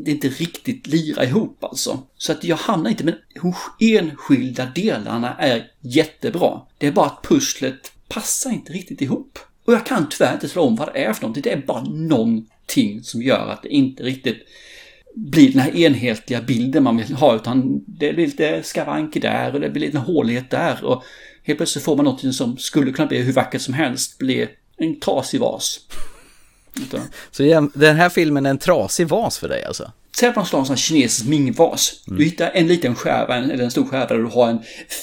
det inte riktigt lirar ihop alltså. Så att jag hamnar inte, men de enskilda delarna är jättebra. Det är bara att pusslet passar inte riktigt ihop. Och jag kan tyvärr inte slå om vad det är för någonting. Det är bara någonting som gör att det inte riktigt blir den här enhetliga bilden man vill ha utan det blir lite skavanker där och det blir lite hålighet där och helt plötsligt får man någonting som skulle kunna bli hur vackert som helst bli en trasig vas. Utan- Så den här filmen är en trasig vas för dig alltså? Säg att man slår en sån här kinesisk mingvas. Du hittar en liten skärva, eller en stor skärva där du har en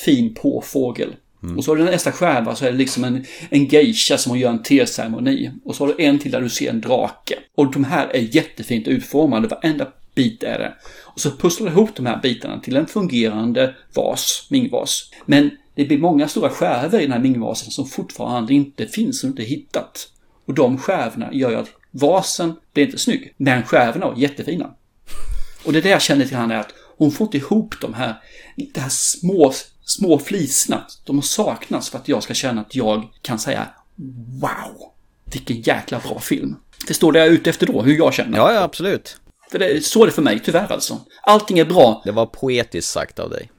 fin påfågel. Och så har du nästa skärva så är det liksom en, en geisha som gör en teceremoni. Och så har du en till där du ser en drake. Och de här är jättefint utformade, varenda bit är det. Och så pusslar du ihop de här bitarna till en fungerande vas, mingvas. Men det blir många stora skärvor i den här mingvasen som fortfarande inte finns och inte hittat. Och de skärvorna gör ju att vasen blir inte snygg. Men skärvorna var jättefina. Och det är det jag känner till henne är att hon får inte ihop de här, de här små, små fliserna. De saknas för att jag ska känna att jag kan säga Wow! Vilken jäkla bra film. Förstår det jag är ute efter då, hur jag känner? Ja, ja, absolut. För det så är det för mig, tyvärr alltså. Allting är bra. Det var poetiskt sagt av dig.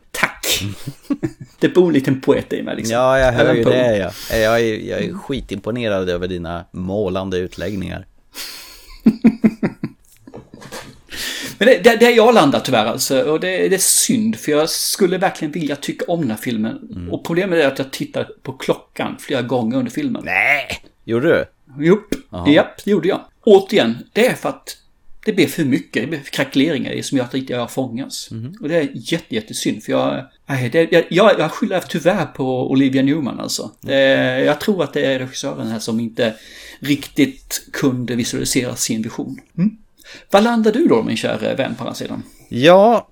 Det bor en liten poet i mig liksom. Ja, jag hör ju det ja. Jag är, jag är skitimponerad över dina målande utläggningar. Men det, det, det är jag landar tyvärr alltså. Och det, det är synd för jag skulle verkligen vilja tycka om den här filmen. Mm. Och problemet är att jag tittar på klockan flera gånger under filmen. Nej! Gjorde du? Jaha. japp, det gjorde jag. Återigen, det är för att det blir för mycket, det blir krackeleringar som gör att jag fångas. Mhm. Och det är jätte, jättesynd för jag, nej, det, jag, jag, skyller tyvärr på Olivia Newman alltså. Mm. Eh, jag tror att det är regissören här som inte riktigt kunde visualisera sin vision. Mm. Vad landar du då min kära vän på andra sidan? Ja,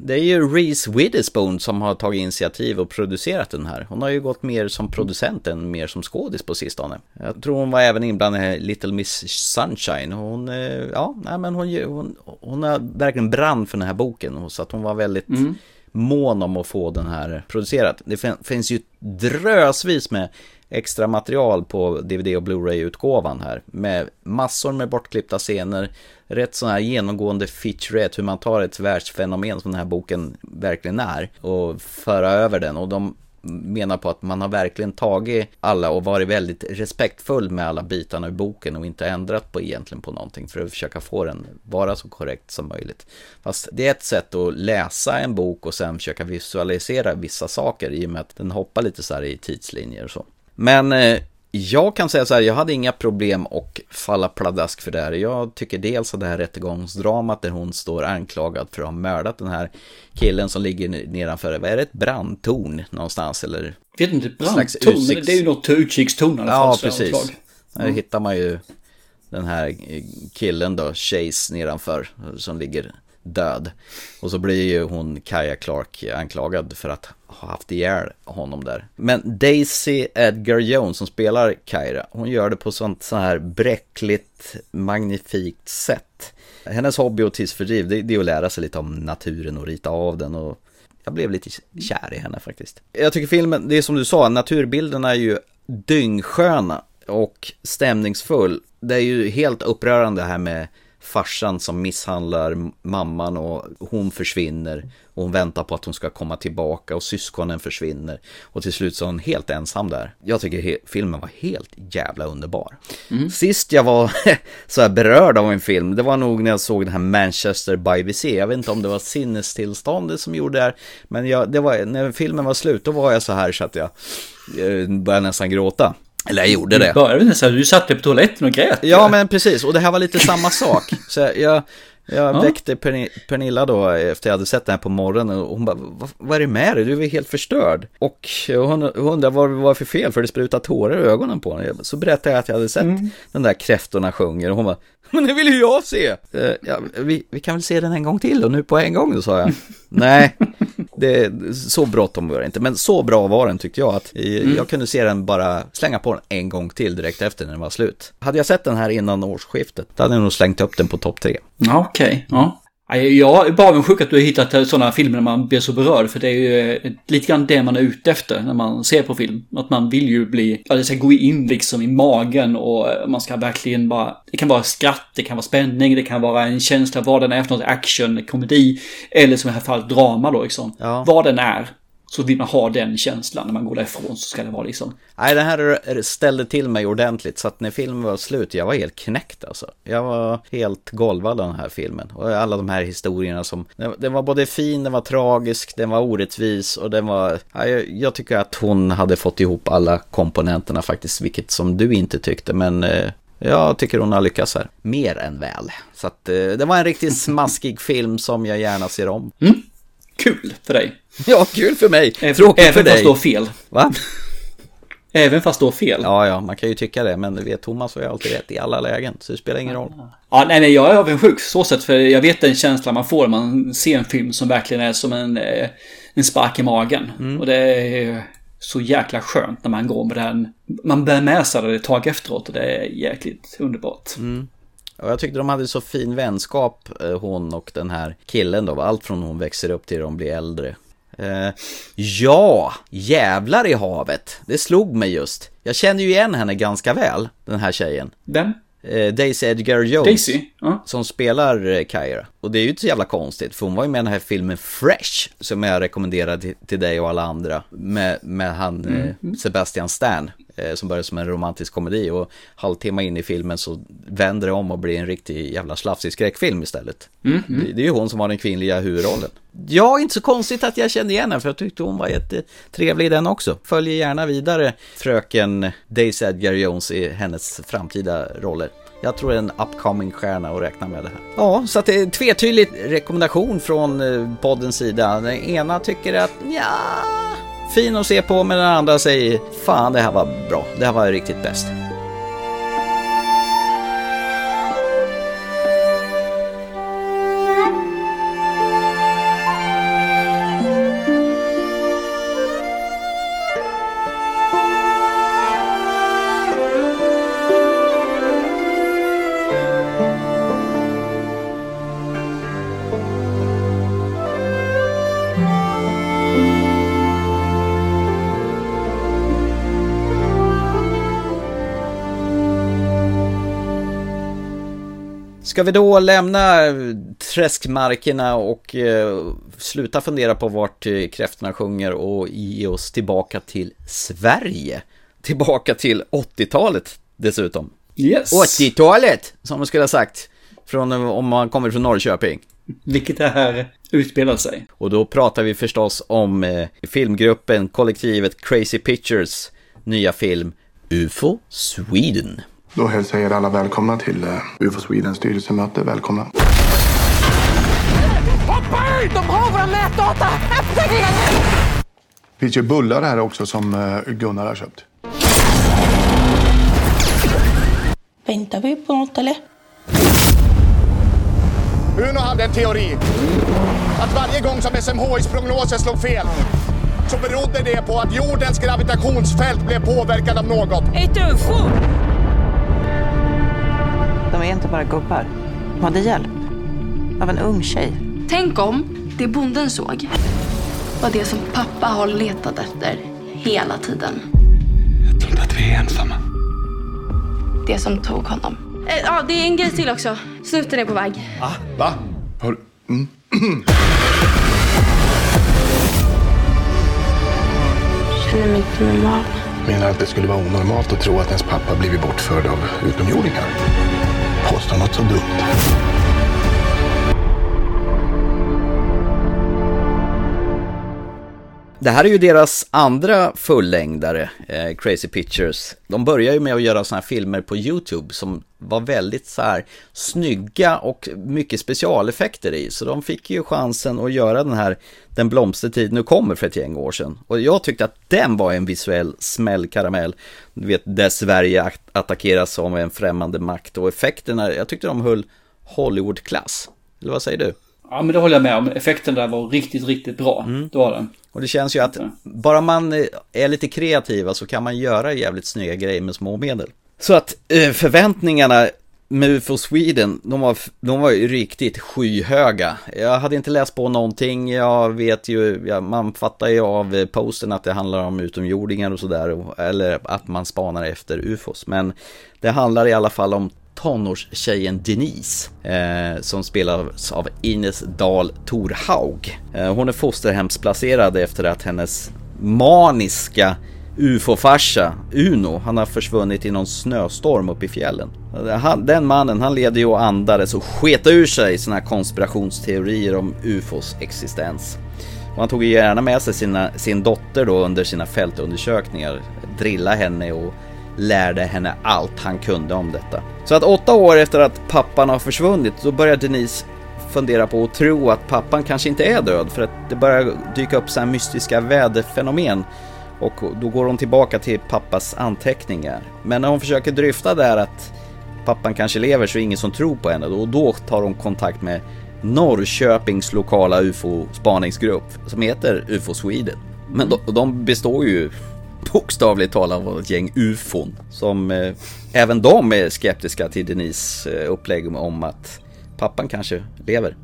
det är ju Reese Witherspoon som har tagit initiativ och producerat den här. Hon har ju gått mer som producent än mer som skådis på sistone. Jag tror hon var även inblandad i Little Miss Sunshine. Hon, eh, ja, nej men hon, hon, hon har verkligen brann för den här boken. Så att hon var väldigt Mm mån om att få den här producerad. Det finns ju drösvis med extra material på DVD och Blu-ray-utgåvan här. Med massor med bortklippta scener, rätt sådana här genomgående featurette, hur man tar ett världsfenomen som den här boken verkligen är och föra över den. Och de menar på att man har verkligen tagit alla och varit väldigt respektfull med alla bitarna i boken och inte ändrat på egentligen på någonting för att försöka få den vara så korrekt som möjligt. Fast det är ett sätt att läsa en bok och sen försöka visualisera vissa saker i och med att den hoppar lite så här i tidslinjer och så. Men eh, jag kan säga så här, jag hade inga problem att falla pladask för det här. Jag tycker dels att det här rättegångsdramat där hon står anklagad för att ha mördat den här killen som ligger nedanför, vad är det, ett brandtorn någonstans eller? Jag vet inte, brandtorn, utsikts- det är ju något utkikstorn i alla fall. Ja, precis. Där hittar man ju den här eh, killen då, Chase nedanför, som ligger död. Och så blir ju hon, Kaja Clark, anklagad för att ha haft ihjäl honom där. Men Daisy Edgar Jones som spelar Kyra, hon gör det på sånt så här bräckligt, magnifikt sätt. Hennes hobby och tidsfördriv, det, det är att lära sig lite om naturen och rita av den och jag blev lite kär i henne faktiskt. Jag tycker filmen, det är som du sa, naturbilderna är ju dyngsköna och stämningsfull. Det är ju helt upprörande här med farsan som misshandlar mamman och hon försvinner och hon väntar på att hon ska komma tillbaka och syskonen försvinner och till slut så är hon helt ensam där. Jag tycker filmen var helt jävla underbar. Sist jag var så här berörd av en film, det var nog när jag såg den här Manchester by the Sea. Jag vet inte om det var sinnestillståndet som gjorde det här, men jag, det var, när filmen var slut då var jag så här så att jag eh, började nästan gråta. Eller jag gjorde det. Började nästan, du satt dig på toaletten och grät. Ja, men precis. Och det här var lite samma sak. Så jag, jag, jag Ja. väckte Perni- Pernilla då efter jag hade sett den här på morgonen och hon bara, vad, är det med dig? Du är helt förstörd. Och hon, hon undrade vad det var för fel för det sprutade tårar i ögonen på henne. Så berättade jag att jag hade sett den där Kräftorna sjunger och hon bara, men det vill ju jag se. Eh, ja, vi, vi kan väl se den en gång till och nu på en gång, då sa jag. Nej, det, så bråttom var det inte. Men så bra var den tyckte jag att eh, jag kunde se den bara slänga på den en gång till direkt efter när den var slut. Hade jag sett den här innan årsskiftet, då hade jag nog slängt upp den på topp tre. Okej. Ja. Jag är bara avundsjuk att du har hittat sådana filmer när man blir så berörd. För det är ju eh, lite grann det man är ute efter när man ser på film. Att man vill ju bli, ja det ska gå in liksom i magen och eh, man ska verkligen bara, det kan vara skratt, det kan vara spänning, det kan vara en känsla vad den är för något, action, komedi. Eller som i det här fallet drama då liksom. Ja. Vad den är. Så vill man ha den känslan när man går därifrån så ska det vara liksom. Nej, det här ställde till mig ordentligt så att när filmen var slut, jag var helt knäckt alltså. Jag var helt golvad av den här filmen. Och alla de här historierna som, den- var både fin, den var tragisk, den var orättvis och den var, ja, jag, jag tycker att hon hade fått ihop alla komponenterna faktiskt, vilket som du inte tyckte, men eh, jag tycker hon har lyckats här. Mer än väl. Så att eh, det var en riktigt smaskig film som jag gärna ser om. Kul för dig. Ja, kul för mig. Även, Tråkigt även för fast dig. du har fel. Va? Även fast du har fel. Ja, ja, man kan ju tycka det, men du vet, Thomas har ju alltid rätt i alla lägen, så det spelar ingen roll. Ja, nej, nej, jag är avundsjuk så sätt för jag vet den känslan man får när man ser en film som verkligen är som en, eh, en spark i magen. Mm. Och det är så jäkla skönt när man går med den. Man bär med sig det ett tag efteråt och det är jäkligt underbart. Mm. Och jag tyckte de hade så fin vänskap, eh, hon och den här killen då, allt från hon växer upp till de blir äldre. Eh, ja, jävlar i havet. Det slog mig just. Jag kände ju igen henne ganska väl, den här tjejen. Vem? Eh, Daisy Edgar Jones. Daisy? Ja. Som spelar eh, Kyra. Och det är ju inte så jävla konstigt, för hon var ju med i den här filmen Fresh, som jag rekommenderar till, till dig och alla andra. Med, med han eh, Mm. Sebastian Stan. Eh, som börjar som en romantisk komedi och halvtimme in i filmen så vänder det om och blir en riktig jävla slafsig skräckfilm istället. Mm, Det, det är ju hon som har den kvinnliga huvudrollen. Ja, inte så konstigt att jag kände igen henne för jag tyckte hon var jättetrevlig i den också. Följer gärna vidare fröken Daisy Edgar Jones i hennes framtida roller. Jag tror det är en upcoming stjärna att räkna med det här. Ja, så att det är en tvetydig rekommendation från eh, poddens sida. Den ena tycker att ja, fin att se på, men den andra säger fan det här var bra. Det här var riktigt bäst. Ska vi då lämna träskmarkerna och eh, sluta fundera på vart eh, kräftorna sjunger och ge oss tillbaka till Sverige? Tillbaka till 80-talet dessutom. Yes. 80-talet, som man skulle ha sagt. Från, om man kommer från Norrköping. Vilket det här utspelar sig. Och då pratar vi förstås om eh, filmgruppen, kollektivet Crazy Pictures nya film UFO Sweden. Då hälsar jag er alla välkomna till uh, UFO Swedens styrelsemöte. Välkomna. Hoppa ut! De har våra nätdata! Upptäck igen! Det finns ju bullar här också som uh, Gunnar har köpt. Väntar vi på något eller? Uno hade en teori. Att varje gång som SMHIs prognoser slog fel så berodde det på att jordens gravitationsfält blev påverkad av något. Ett ufo! De är inte bara gubbar. De hade hjälp. Av en ung tjej. Tänk om det bonden såg var det som pappa har letat efter hela tiden. Jag tror inte att vi är ensamma. Det som tog honom. Eh, ja, det är en grej till också. Snuten är på väg. Va? Va? Har... Mm. Känner mig inte normal. Menar att det skulle vara onormalt att tro att ens pappa blivit bortförd av utomjordingar? Påstår något så dumt. Det här är ju deras andra fullängdare, eh, Crazy Pictures. De börjar ju med att göra sådana här filmer på YouTube som var väldigt så här snygga och mycket specialeffekter i. Så de fick ju chansen att göra den här Den blomstertid nu kommer för ett gäng år sedan. Och jag tyckte att den var en visuell smällkaramell. Du vet, där Sverige attackeras som en främmande makt och effekterna, jag tyckte de höll Hollywoodklass. Eller vad säger du? Ja, men det håller jag med om. Effekten där var riktigt, riktigt bra. Mm. Det var den. Och det känns ju att bara man är lite kreativa så kan man göra jävligt snygga grejer med små medel. Så att förväntningarna med UFO Sweden, de var, de var ju riktigt skyhöga. Jag hade inte läst på någonting, jag vet ju, man fattar ju av posten att det handlar om utomjordingar och sådär, eller att man spanar efter UFOs. Men det handlar i alla fall om tonårstjejen Denise eh, som spelas av Ines Dahl Torhaug. Eh, hon är fosterhemsplacerad efter att hennes maniska UFO-farsa Uno, han har försvunnit i någon snöstorm uppe i fjällen. Eh, han, den mannen, han leder ju och andades och sket ur sig sina här konspirationsteorier om UFOs existens. Och han tog ju gärna med sig sina, sin dotter då under sina fältundersökningar, drilla henne och lärde henne allt han kunde om detta. Så att åtta år efter att pappan har försvunnit, då börjar Denise fundera på att tro att pappan kanske inte är död för att det börjar dyka upp så här mystiska väderfenomen och då går hon tillbaka till pappas anteckningar. Men när hon försöker dryfta där att pappan kanske lever så är det ingen som tror på henne och då tar hon kontakt med Norrköpings lokala UFO-spaningsgrupp som heter UFO Sweden. Men de, de består ju bokstavligt talat var ett gäng ufon som eh, även de är skeptiska till Denise eh, upplägg om att pappan kanske lever.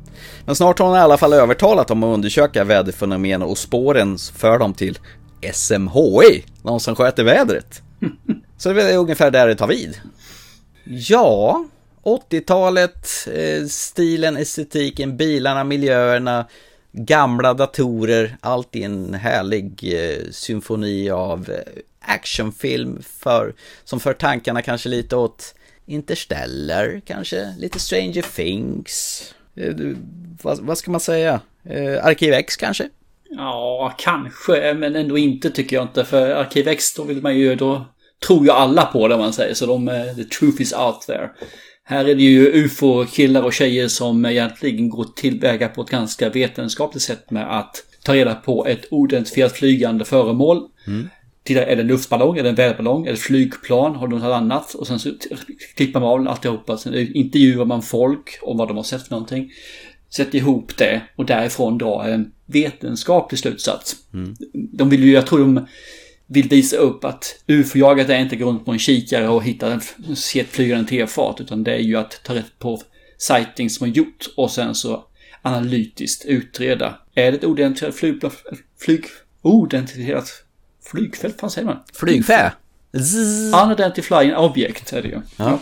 Men snart har hon i alla fall övertalat dem att undersöka väderfenomen och spåren för dem till SMHI, någon som sköter vädret. Så det är ungefär där det tar vid. Ja, 80-talet, eh, stilen, estetiken, bilarna, miljöerna, gamla datorer, allt i en härlig eh, symfoni av eh, actionfilm för, som för tankarna kanske lite åt Interstellar, kanske lite Stranger Things. Eh, vad, vad ska man säga? Eh, Arkiv X kanske? Ja, kanske, men ändå inte tycker jag inte. För Arkiv X, då vill man ju, då tror ju alla på det man säger. Så de, eh, the truth is out there. Här är det ju ufo-killar och tjejer som egentligen går tillväga på ett ganska vetenskapligt sätt med att ta reda på ett oidentifierat flygande föremål. Mm. Titta, är det en luftballong, är det en väderballong, är det flygplan, har de något annat? Och sen så klipper man av alltihopa, sen intervjuar man folk om vad de har sett för någonting. Sätter ihop det och därifrån dra en vetenskaplig slutsats. Mm. De vill ju, jag tror de vill visa upp att ufo-jaget är inte gå runt på en kikare och hitta en, se ett flygande tefat, utan det är ju att ta rätt på sightings som har gjort och sen så analytiskt utreda. Är det ett oidentifierat flygplan, flyg, oidentifierat flygfält, vad säger man? Flygfä? Unidentified object är det ju. Ja.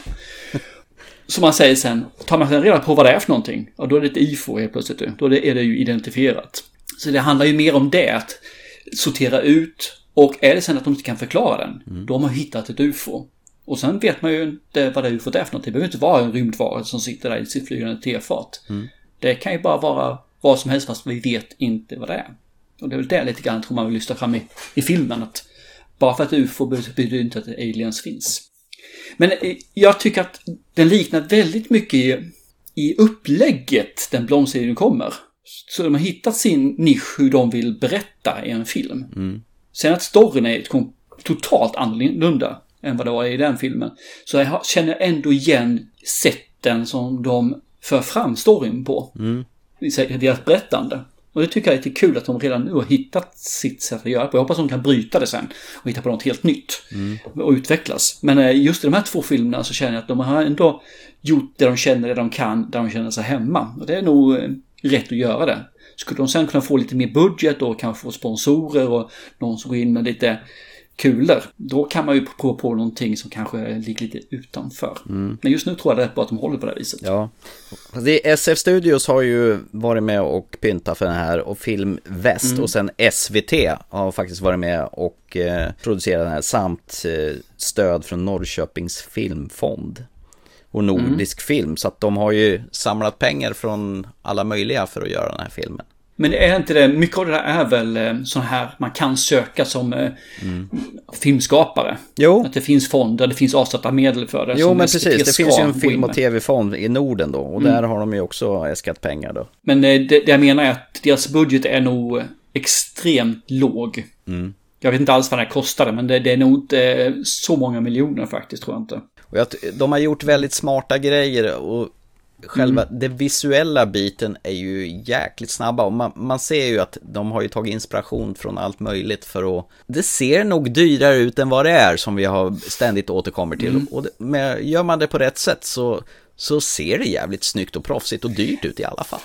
Som man säger sen, tar man sen reda på vad det är för någonting, och då är det ett IFO helt plötsligt. Då är det ju identifierat. Så det handlar ju mer om det, att sortera ut och är det sen att de inte kan förklara den, mm. då har man hittat ett UFO. Och sen vet man ju inte vad det UFO är för någonting. Det behöver inte vara en rymdvarelse som sitter där i sitt flygande tefat. Mm. Det kan ju bara vara vad som helst fast vi vet inte vad det är. Och det är väl det lite grann tror man vill lyfta fram i, i filmen. Att bara för att UFO betyder inte att aliens finns. Men eh, jag tycker att den liknar väldigt mycket i, i upplägget den blomstertiden kommer. Så de har hittat sin nisch hur de vill berätta i en film. Mm. Sen att storyn är totalt annorlunda än vad det var i den filmen. Så jag känner ändå igen sätten som de för fram storyn på. Mm. I deras berättande. Och det tycker jag är lite kul att de redan nu har hittat sitt sätt att göra på. Jag hoppas att de kan bryta det sen och hitta på något helt nytt. Mm. Och utvecklas. Men eh, just i de här två filmerna så känner jag att de har ändå gjort det de känner, det de kan, där de känner sig hemma. Och det är nog eh, rätt att göra det. Skulle de sen kunna få lite mer budget och kanske få sponsorer och någon som går in med lite kulor, då kan man ju prova på någonting som kanske ligger lite utanför. Mm. Men just nu tror jag det är rätt bra att de håller på det viset. Ja. SF Studios har ju varit med och pyntat för den här och Film Väst mm. och sen SVT har faktiskt varit med och eh, producerat den här samt eh, stöd från Norrköpings filmfond och nordisk mm. film. Så att de har ju samlat pengar från alla möjliga för att göra den här filmen. Men är inte det, mycket av det där är väl eh, så här man kan söka som eh, mm. filmskapare? Jo. Att det finns fonder, det finns avsatta medel för det. Jo, men precis. Det finns ju en film och tv-fond i Norden då. Och mm. där har de ju också äskat pengar då. Men eh, det, det jag menar är att deras budget är nog extremt låg. Mm. Jag vet inte alls vad det kostade, men det, det är nog inte så många miljoner faktiskt, tror jag inte. Och jag, de har gjort väldigt smarta grejer och själva mm. den visuella biten är ju jäkligt snabba och man, man, ser ju att de har ju tagit inspiration från allt möjligt för att det ser nog dyrare ut än vad det är som vi har ständigt återkommer till mm. och det, med, gör man det på rätt sätt så, så ser det jävligt snyggt och proffsigt och dyrt ut i alla fall.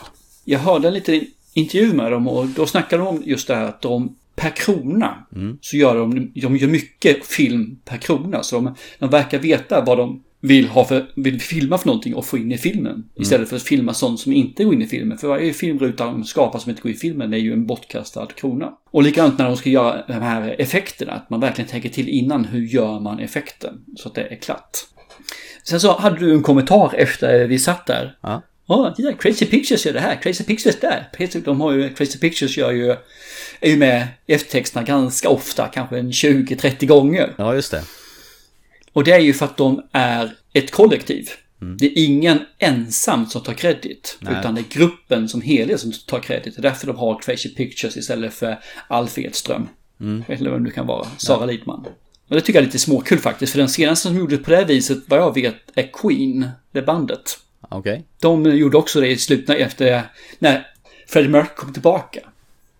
Jag hörde en liten intervju med dem och då snackade de om just det här att de per krona mm. så gör de, de gör mycket film per krona. Så de, de verkar veta vad de vill, ha för, vill filma för någonting och få in i filmen. Mm. Istället för att filma sånt som inte går in i filmen. För varje filmruta de skapar som inte går i filmen är ju en bortkastad krona. Och likadant när de ska göra de här effekterna. Att man verkligen tänker till innan hur gör man effekten. Så att det är klart. Sen så hade du en kommentar efter vi satt där. Ja. Ja, oh, Crazy Pictures gör det här, Crazy Pictures där. De har ju, Crazy Pictures gör ju, är ju med i eftertexterna ganska ofta, kanske en 20-30 gånger. Ja, just det. Och det är ju för att de är ett kollektiv. Mm. Det är ingen ensam som tar kredit. Utan det är gruppen som helhet som tar kredit. Det är därför de har Crazy Pictures istället för Alf Edström. Mm. Eller vem det kan vara. Sara ja. Lidman. Och det tycker jag är lite småkul faktiskt. För den senaste som gjorde det på det här viset, vad jag vet, är Queen. Det bandet. Okay. De gjorde också det i slutet efter, när Freddie Mercury kom tillbaka.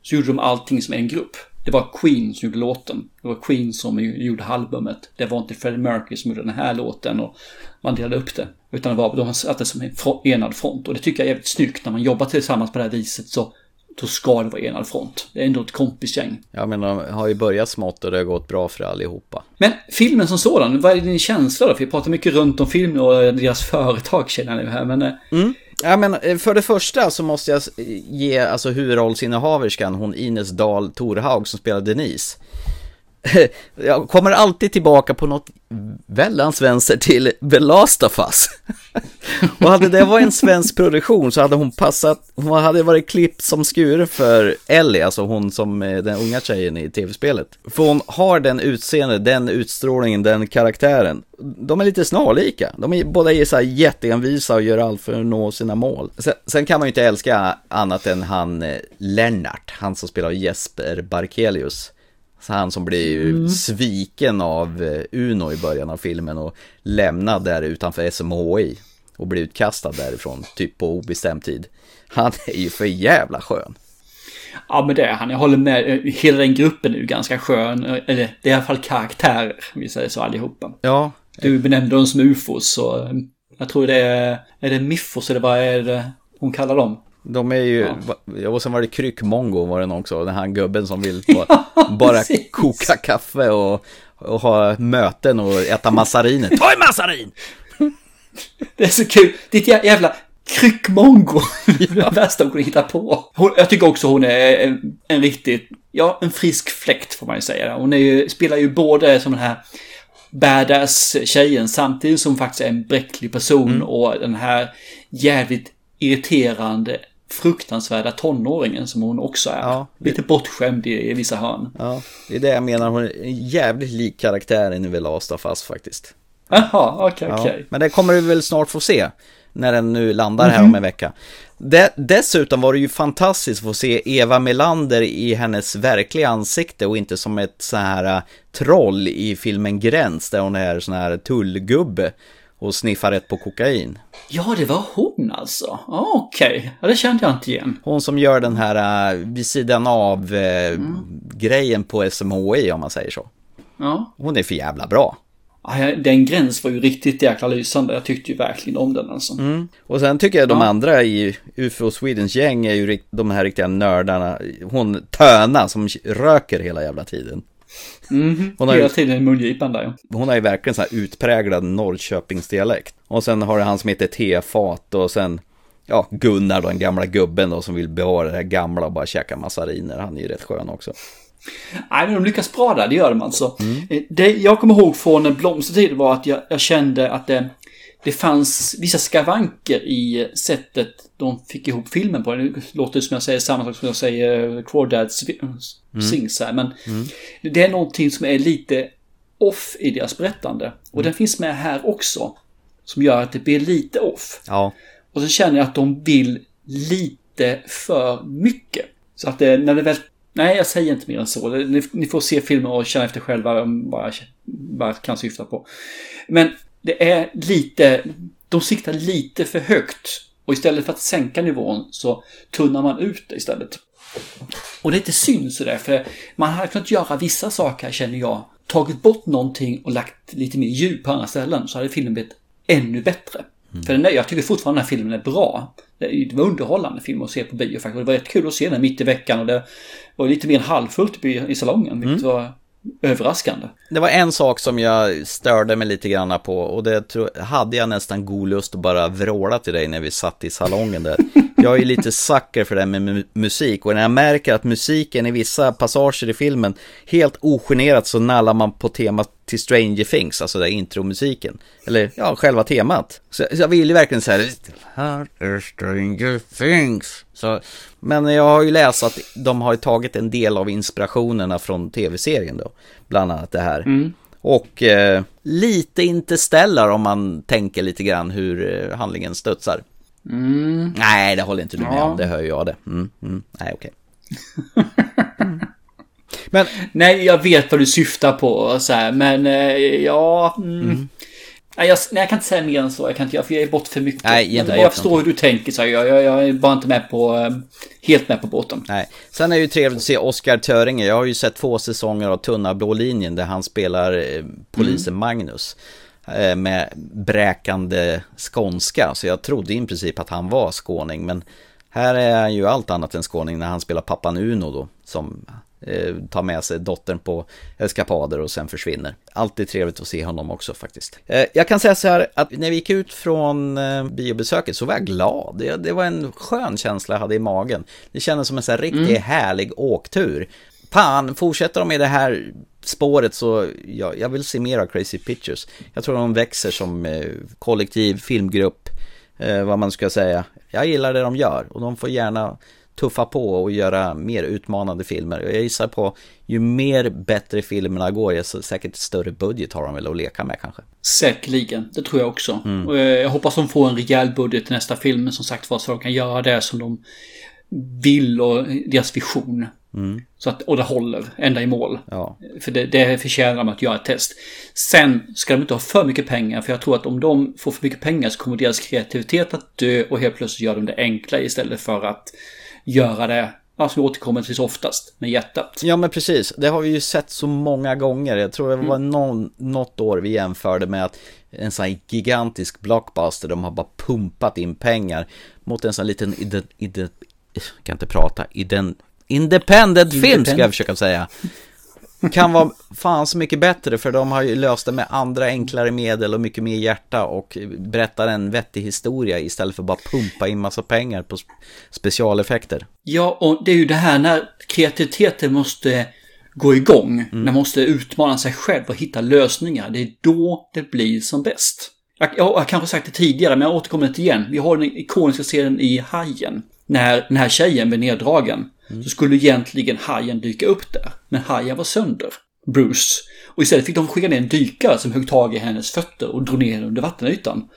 Så gjorde de allting som en grupp. Det var Queen som gjorde låten. Det var Queen som gjorde albumet. Det var inte Freddie Mercury som gjorde den här låten och man delade upp det. Utan det var, de satte som en enad front. Och det tycker jag är jävligt snyggt. När man jobbar tillsammans på det här viset så då ska det vara enad front. Det är ändå ett kompisgäng. Ja, men de har ju börjat smått och det har gått bra för allihopa. Men filmen som sådan, vad är din känsla då? För vi pratar mycket runt om filmen och deras företag känner jag nu här, men... Eh, mm. Ja men eh, för det första så måste jag ge alltså huvudrollsinnehaverskan, hon Ines Dahl Torhaug som spelar Denise. jag kommer alltid tillbaka på något väldans vänster till The Last of Us. och hade det varit en svensk produktion så hade hon passat, hon hade varit klippt som skur för Ellie, alltså hon som är den unga tjejen i tv-spelet. För hon har den utseende, den utstrålningen, den karaktären. De är lite snarlika. De är båda är så här jätteenvisa och gör allt för att nå sina mål. Sen, sen kan man ju inte älska annat än han eh, Lennart, han som spelar Jesper Barkelius. Så han som blir Mm. sviken av eh, Uno i början av filmen och lämnad där utanför SMHI och blir utkastad därifrån, typ på obestämd tid. Han är ju för jävla skön. Ja men det är han, jag håller med. Eh, Hela den gruppen är ju ganska skön. Eh, Eller det är i alla fall karaktärer, om vi säger så allihopa. Ja. Du benämnde dem som ufos så jag tror det är, är det miffos eller vad är det hon kallar dem? De är ju, ja. och sen var det kryckmongo var någon också, den här gubben som vill bara, bara koka kaffe och, och ha möten och äta massariner. Ta en massarin! Det är så kul. Ditt jä- jävla kryckmongo. det värsta hon kunde hitta på. Hon, jag tycker också hon är en, en riktigt, ja en frisk fläkt får man ju säga. Hon är ju, spelar ju både som den här badass tjejen samtidigt som faktiskt är en bräcklig person Mm. och den här jävligt irriterande fruktansvärda tonåringen som hon också är. Ja. Lite bortskämd i, i vissa hörn. Ja, det är det jag menar, hon är en jävligt lik karaktär i The Last of Us faktiskt. Jaha, okej, Ja, okej. Men det kommer vi väl snart få se. När den nu landar här Mhm. om en vecka. De, dessutom var det ju fantastiskt att få se Eva Melander i hennes verkliga ansikte och inte som ett så här äh, troll i filmen Gräns där hon är sån här tullgubbe och sniffar rätt på kokain. Ja, det var hon alltså. Okej, ja, det kände jag inte igen. Hon som gör den här äh, vid sidan av äh, grejen på SMHI om man säger så. Ja. Hon är för jävla bra. Den gräns var ju riktigt jäkla lysande. Jag tyckte ju verkligen om den alltså. Mm. Och sen tycker jag de Ja. andra i UFO Swedens gäng är ju de här riktiga nördarna. Hon Töna som röker hela jävla tiden. Mhm, Hon har ju- Hela tiden i mungipan där ja. Hon har ju verkligen så här utpräglad Norrköpingsdialekt. Och sen har du han som heter Tefat och sen Ja, Gunnar då, den gamla gubben då som vill bevara det här gamla och bara käka massariner. Han är ju rätt skön också. Nej, men de lyckas bra där, det gör de alltså. Eh, Det jag kommer ihåg från Blomstertid var att jag, jag kände att det, det fanns vissa skavanker i sättet de fick ihop filmen på. Det låter som jag säger samma sak som jag säger Crawdad Sings här, men det är någonting som är lite off i deras berättande. Och den finns med här också. Som gör att det blir lite off. Ja. Och så känner jag att de vill lite för mycket. Så att det, när det väl... Nej, jag säger inte mer än så. Ni, ni får se filmen och känna efter själva vad jag bara, bara kan syfta på. Men det är lite... De siktar lite för högt. Och istället för att sänka nivån så tunnar man ut det istället. Och det är inte synd sådär, för man hade kunnat göra vissa saker, känner jag. Tagit bort någonting och lagt lite mer djup på andra ställen så hade filmen blivit ännu bättre. För den är, jag tycker fortfarande den här filmen är bra. Det var underhållande film att se på bio faktiskt. Och Det var rätt kul att se den mitt i veckan och det var lite mer än halvfullt i, salongen, vilket var överraskande. Det var en sak som jag störde mig lite grann på och det tro, hade jag nästan god lust att bara vråla till dig när vi satt i salongen där. Jag är ju lite sucker för det här med mu- musik och när jag märker att musiken i vissa passager i filmen helt ogenerat så nallar man på temat till Stranger Things, alltså där intromusiken. Eller ja, själva temat. Så, så jag vill ju verkligen säga här är Stranger Things. Så, men jag har ju läst att de har ju tagit en del av inspirationerna från tv-serien då. Bland annat det här. Mm. Och eh, lite Interstellar om man tänker lite grann hur eh, handlingen studsar. Mm. Nej, det håller inte du med Ja. om, det hör jag det. Mm, mm, nej, okej. Men... Nej, jag vet vad du syftar på så här, men eh, ja... Mm. Nej, jag, nej, jag kan inte säga mer än så. Jag kan inte, för jag är bort för mycket. Nej, jag, jag förstår hur du tänker, så jag, jag, jag är bara inte med på... eh, Helt med på båten. Nej. Sen är det ju trevligt att se Oscar Töringe. Jag har ju sett två säsonger av Tunna blå linjen där han spelar eh, polisen Magnus. eh, Med bräkande skånska. Så jag trodde i princip att han var skåning. Men här är han ju allt annat än skåning när han spelar pappan Uno då. Som eh, tar med sig dottern på eskapader och sen försvinner. Alltid trevligt att se honom också faktiskt. Eh, jag kan säga så här att när vi gick ut från eh, biobesöket så var jag glad. Det, det var en skön känsla jag hade i magen. Det kändes som en så här riktigt Mm. härlig åktur. fan, fortsätter de med det här spåret så jag, jag vill se mer av Crazy Pictures. Jag tror de växer som eh, kollektiv filmgrupp, eh, vad man ska säga. Jag gillar det de gör och de får gärna tuffa på och göra mer utmanande filmer. Jag gissar på ju mer bättre filmerna går, desto säkert större budget har de väl att leka med kanske. Säkerligen, det tror jag också. Mm. Och jag hoppas de får en rejäl budget till nästa film, men som sagt var så de kan göra det som de vill och deras vision. Mm. Så att, och det håller ända i mål. Ja. För det, det förtjänar de att göra ett test. Sen ska de inte ha för mycket pengar, för jag tror att om de får för mycket pengar så kommer deras kreativitet att dö och helt plötsligt gör de det enkla istället för att göra det Ja, som återkommer till oftast med hjärtat. Ja men precis, det har vi ju sett så många gånger. Jag tror det var mm. någon, något år vi jämförde med att en sån här gigantisk blockbuster, de har bara pumpat in pengar mot en sån här liten, ide, ide, jag kan inte prata, iden, independent, independent film ska jag försöka säga kan vara fan så mycket bättre för de har ju löst det med andra enklare medel och mycket mer hjärta och berättar en vettig historia istället för bara pumpa in massa pengar på specialeffekter. Ja, och det är ju det här när kreativiteten måste gå igång, mm. när man måste utmana sig själv och hitta lösningar. Det är då det blir som bäst. Jag, jag, jag har kanske sagt det tidigare, men jag återkommer till igen. Vi har den ikoniska scenen i Hajen. När den här tjejen blir neddragen. Mm. Så skulle egentligen hajen dyka upp där. Men hajen var sönder. Bruce. Och istället fick de skicka ner en dykare som högg tag i hennes fötter och drog ner under vattenytan.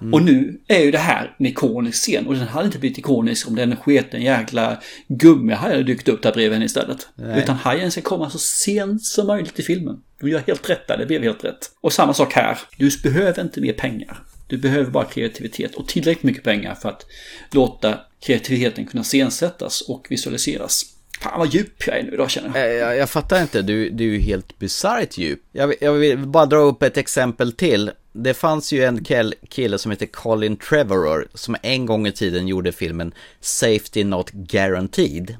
Mm. Och nu är ju det här en ikonisk scen och den hade inte blivit ikonisk om den sketen jäkla gummihaj hade dykt upp där bredvid henne istället. Nej. Utan hajen ska komma så sent som möjligt i filmen. De gör helt rätt där, det blev helt rätt. Och samma sak här. Du behöver inte mer pengar. Du behöver bara kreativitet och tillräckligt mycket pengar för att låta kreativiteten kunna scensättas och visualiseras. Fan vad djup jag är nu idag känner jag. Jag, jag fattar inte, du, du är ju helt bisarrt djup. Jag, jag vill bara dra upp ett exempel till. Det fanns ju en kille som heter Colin Trevorrow som en gång i tiden gjorde filmen Safety Not Guaranteed.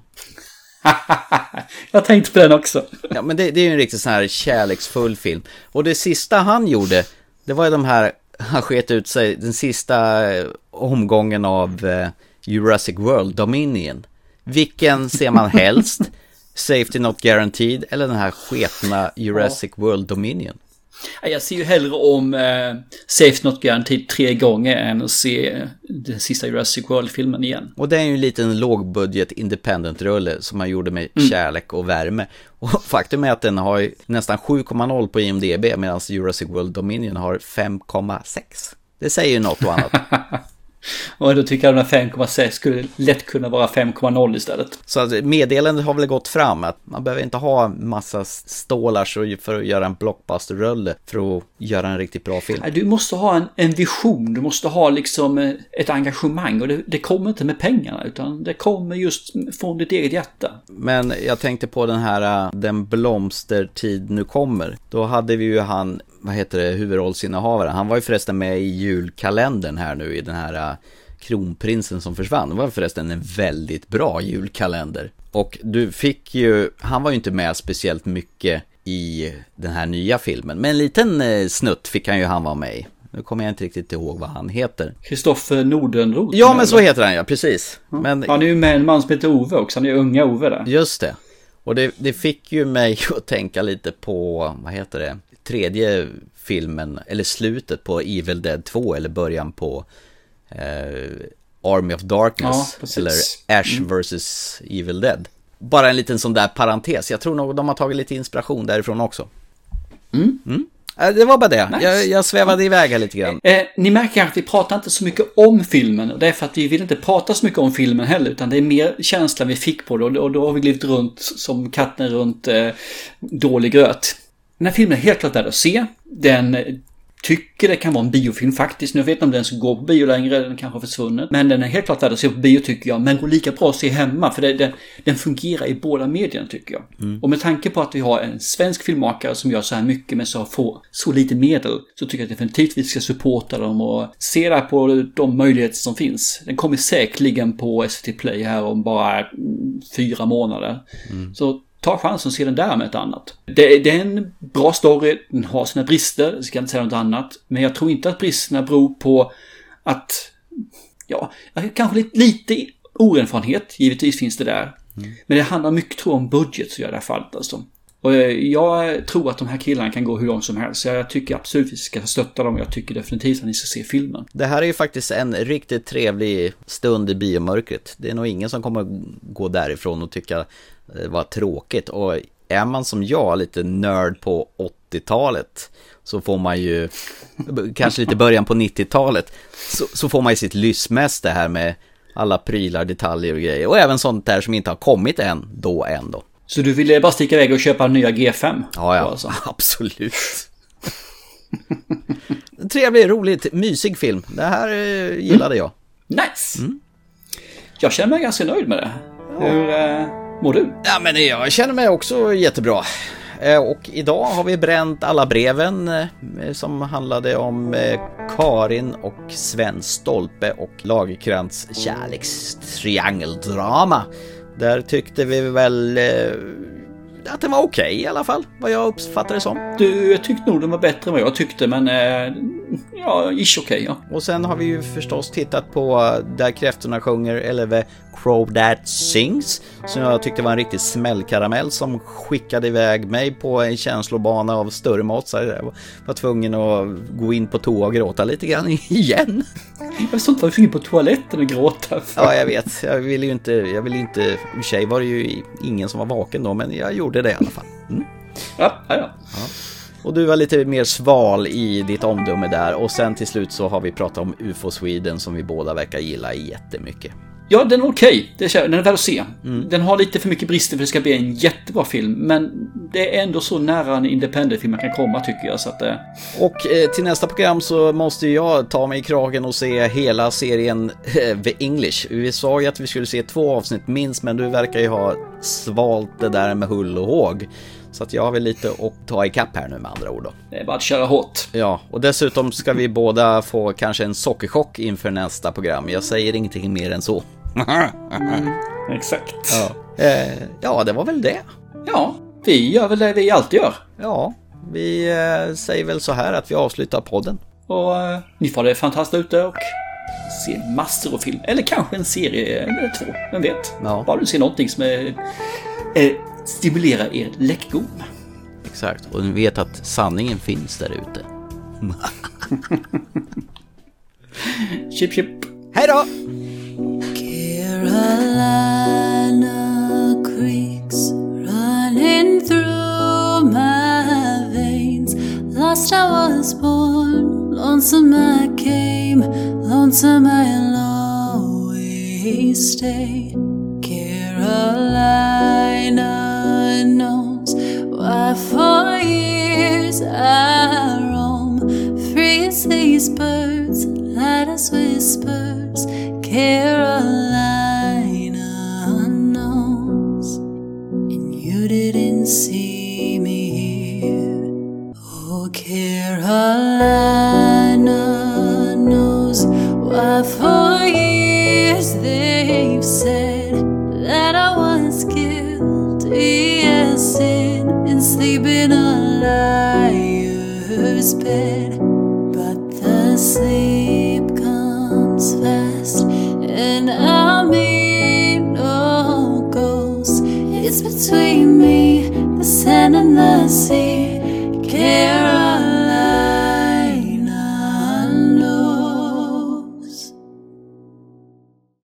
jag tänkte på den också. ja, men det, det är ju en riktigt sån här kärleksfull film. Och det sista han gjorde, det var ju de här, han sket ut sig, den sista omgången av eh, Jurassic World Dominion. Vilken ser man helst? Safety Not Guaranteed eller den här sketna Jurassic. World Dominion? Jag ser ju hellre om eh, Safety Not Guaranteed tre gånger än att se den sista Jurassic World-filmen igen. Och det är ju en liten lågbudget independent-rulle som man gjorde med mm. kärlek och värme. Och faktum är att den har nästan 7,0 på IMDB medan Jurassic World Dominion har 5,6. Det säger ju något och annat. Och då tycker jag att den här 5,6 skulle lätt kunna vara 5,0 istället. Så meddelandet har väl gått fram att man behöver inte ha massa stålar för att göra en blockbuster-rulle för att göra en riktigt bra film. Du måste ha en, en vision, du måste ha liksom eh, ett engagemang och det, det, kommer inte med pengarna utan det kommer just från ditt eget hjärta. Men jag tänkte på den här eh, Den blomstertid nu kommer. Då hade vi ju han vad heter det, huvudrollsinnehavaren. Han var ju förresten med i julkalendern här nu i den här uh, Kronprinsen som försvann. Det var förresten en väldigt bra julkalender. Och du fick ju, han var ju inte med speciellt mycket i den här nya filmen. Men en liten uh, snutt fick han ju han vara med i. Nu kommer jag inte riktigt ihåg vad han heter. Kristoffer Nordenroth. Ja, men så heter han ja, precis. Ja. Men... Han är ju med en man som heter Ove också, han är unga Ove där. Just det. Och det, det fick ju mig att tänka lite på, vad heter det, tredje filmen, eller slutet på Evil Dead 2 eller början på eh, Army of Darkness. Ja, eller Ash mm. vs. Evil Dead. Bara en liten sån där parentes. Jag tror nog de har tagit lite inspiration därifrån också. Mm. Mm. Det var bara det. Nice. Jag, jag svävade iväg här lite grann. Eh, ni märker att vi pratar inte så mycket om filmen. Och det är för att vi vill inte prata så mycket om filmen heller. Utan det är mer känslan vi fick på det. Och då, och då har vi glivit runt som katten runt eh, dålig gröt. Den här filmen är helt klart värd att se. Den tycker det kan vara en biofilm faktiskt. Nu vet jag inte om den ska gå på bio längre, den kanske har försvunnit. Men den är helt klart värd att se på bio tycker jag. Men går lika bra att se hemma för det, det, den fungerar i båda medierna tycker jag. Mm. Och med tanke på att vi har en svensk filmmakare som gör så här mycket med så få, så lite medel. Så tycker jag definitivt vi ska supporta dem och se där på de möjligheter som finns. Den kommer säkerligen på SVT Play här om bara fyra månader. Mm. Så ta chansen att se den där med ett annat. Det, det, är en bra story, den har sina brister, jag ska inte säga något annat. Men jag tror inte att bristerna beror på att, ja, kanske lite, lite oerfarenhet, givetvis finns det där. Men det handlar mycket tror om budget så gör det här fallet alltså. Och eh, jag tror att de här killarna kan gå hur långt som helst. Så jag tycker absolut att vi ska stötta dem. Jag tycker definitivt att ni ska se filmen. Det här är ju faktiskt en riktigt trevlig stund i biomörkret. Det är nog ingen som kommer gå därifrån och tycka var tråkigt. Och är man som jag lite nörd på 80-talet så får man ju, kanske lite början på 90-talet, så, så får man ju sitt lystmäste här med alla prylar, detaljer och grejer. Och även sånt där som inte har kommit än, då än då. Så du ville bara sticka iväg och köpa nya G5? Ja, ja, alltså. absolut. Trevlig, roligt, mysig film. Det här eh, gillade jag. Nice! Jag känner mig ganska nöjd med det. Hur eh, mår du? Ja, men jag känner mig också jättebra. Eh, och idag har vi bränt alla breven eh, eh, som handlade om Karin och Sven Stolpe och Lagerkrantz kärlekstriangeldrama. Där tyckte vi väl att den var okej i alla fall, vad jag uppfattade det som. Du jag tyckte nog den var bättre än vad jag tyckte, men eh, ja, ish okej ja. Och sen har vi ju förstås tittat på Där kräftorna sjunger eller The Crow That Sings som jag tyckte var en riktig smällkaramell som skickade iväg mig på en känslobana av större mått så jag var tvungen att gå in på toa och gråta lite grann igen. Jag förstår inte varför du gick på toaletten och gråta. För. Ja, jag vet. Jag ville ju inte, jag ville inte, i och för sig var det ju ingen som var vaken då, men jag gjorde det i alla fall. Mm. Ja, ja, ja. Och du var lite mer sval i ditt omdöme där och sen till slut så har vi pratat om UFO Sweden som vi båda verkar gilla jättemycket. Ja, den är okej. Det är- Den är värd att se. Den har lite för mycket brister för att det ska bli en jättebra film. Men det är ändå så nära en independent-film man kan komma tycker jag. Så att, eh, Och eh, till nästa program så måste jag ta mig i kragen och se hela serien eh, The English. Vi sa ju att vi skulle se två avsnitt minst, men du verkar ju ha svalt det där med hull och håg. Så att jag har väl lite att ta ikapp här nu med andra ord då. det är bara att köra hårt. Ja, och dessutom ska vi båda få kanske en sockerchock inför nästa program. Jag säger ingenting mer än så. Exakt. Ja. Eh, ja, det var väl det. Ja, vi gör väl det vi alltid gör. Ja, vi eh, säger väl så här att vi avslutar podden. Och eh, ni får det fantastiskt ute och se massor av film. Eller kanske en serie eller två, vem vet? Ja. Bara du ser någonting som är, eh, stimulerar er läckgom. Exakt, och ni vet att sanningen finns där ute. Chip chip. Hej då! Carolina creeks running through my veins. Lost I was born, lonesome I came, lonesome I'll always stay. Carolina knows why for years I roam. Free as these birds, light as whispers. Carolina see me here. Oh, Carolina knows why for years they've said that I was guilty as sin and sleeping a liar's bed. But the sleep comes fast, and I mean no. It's between me, sand, and the sea. Care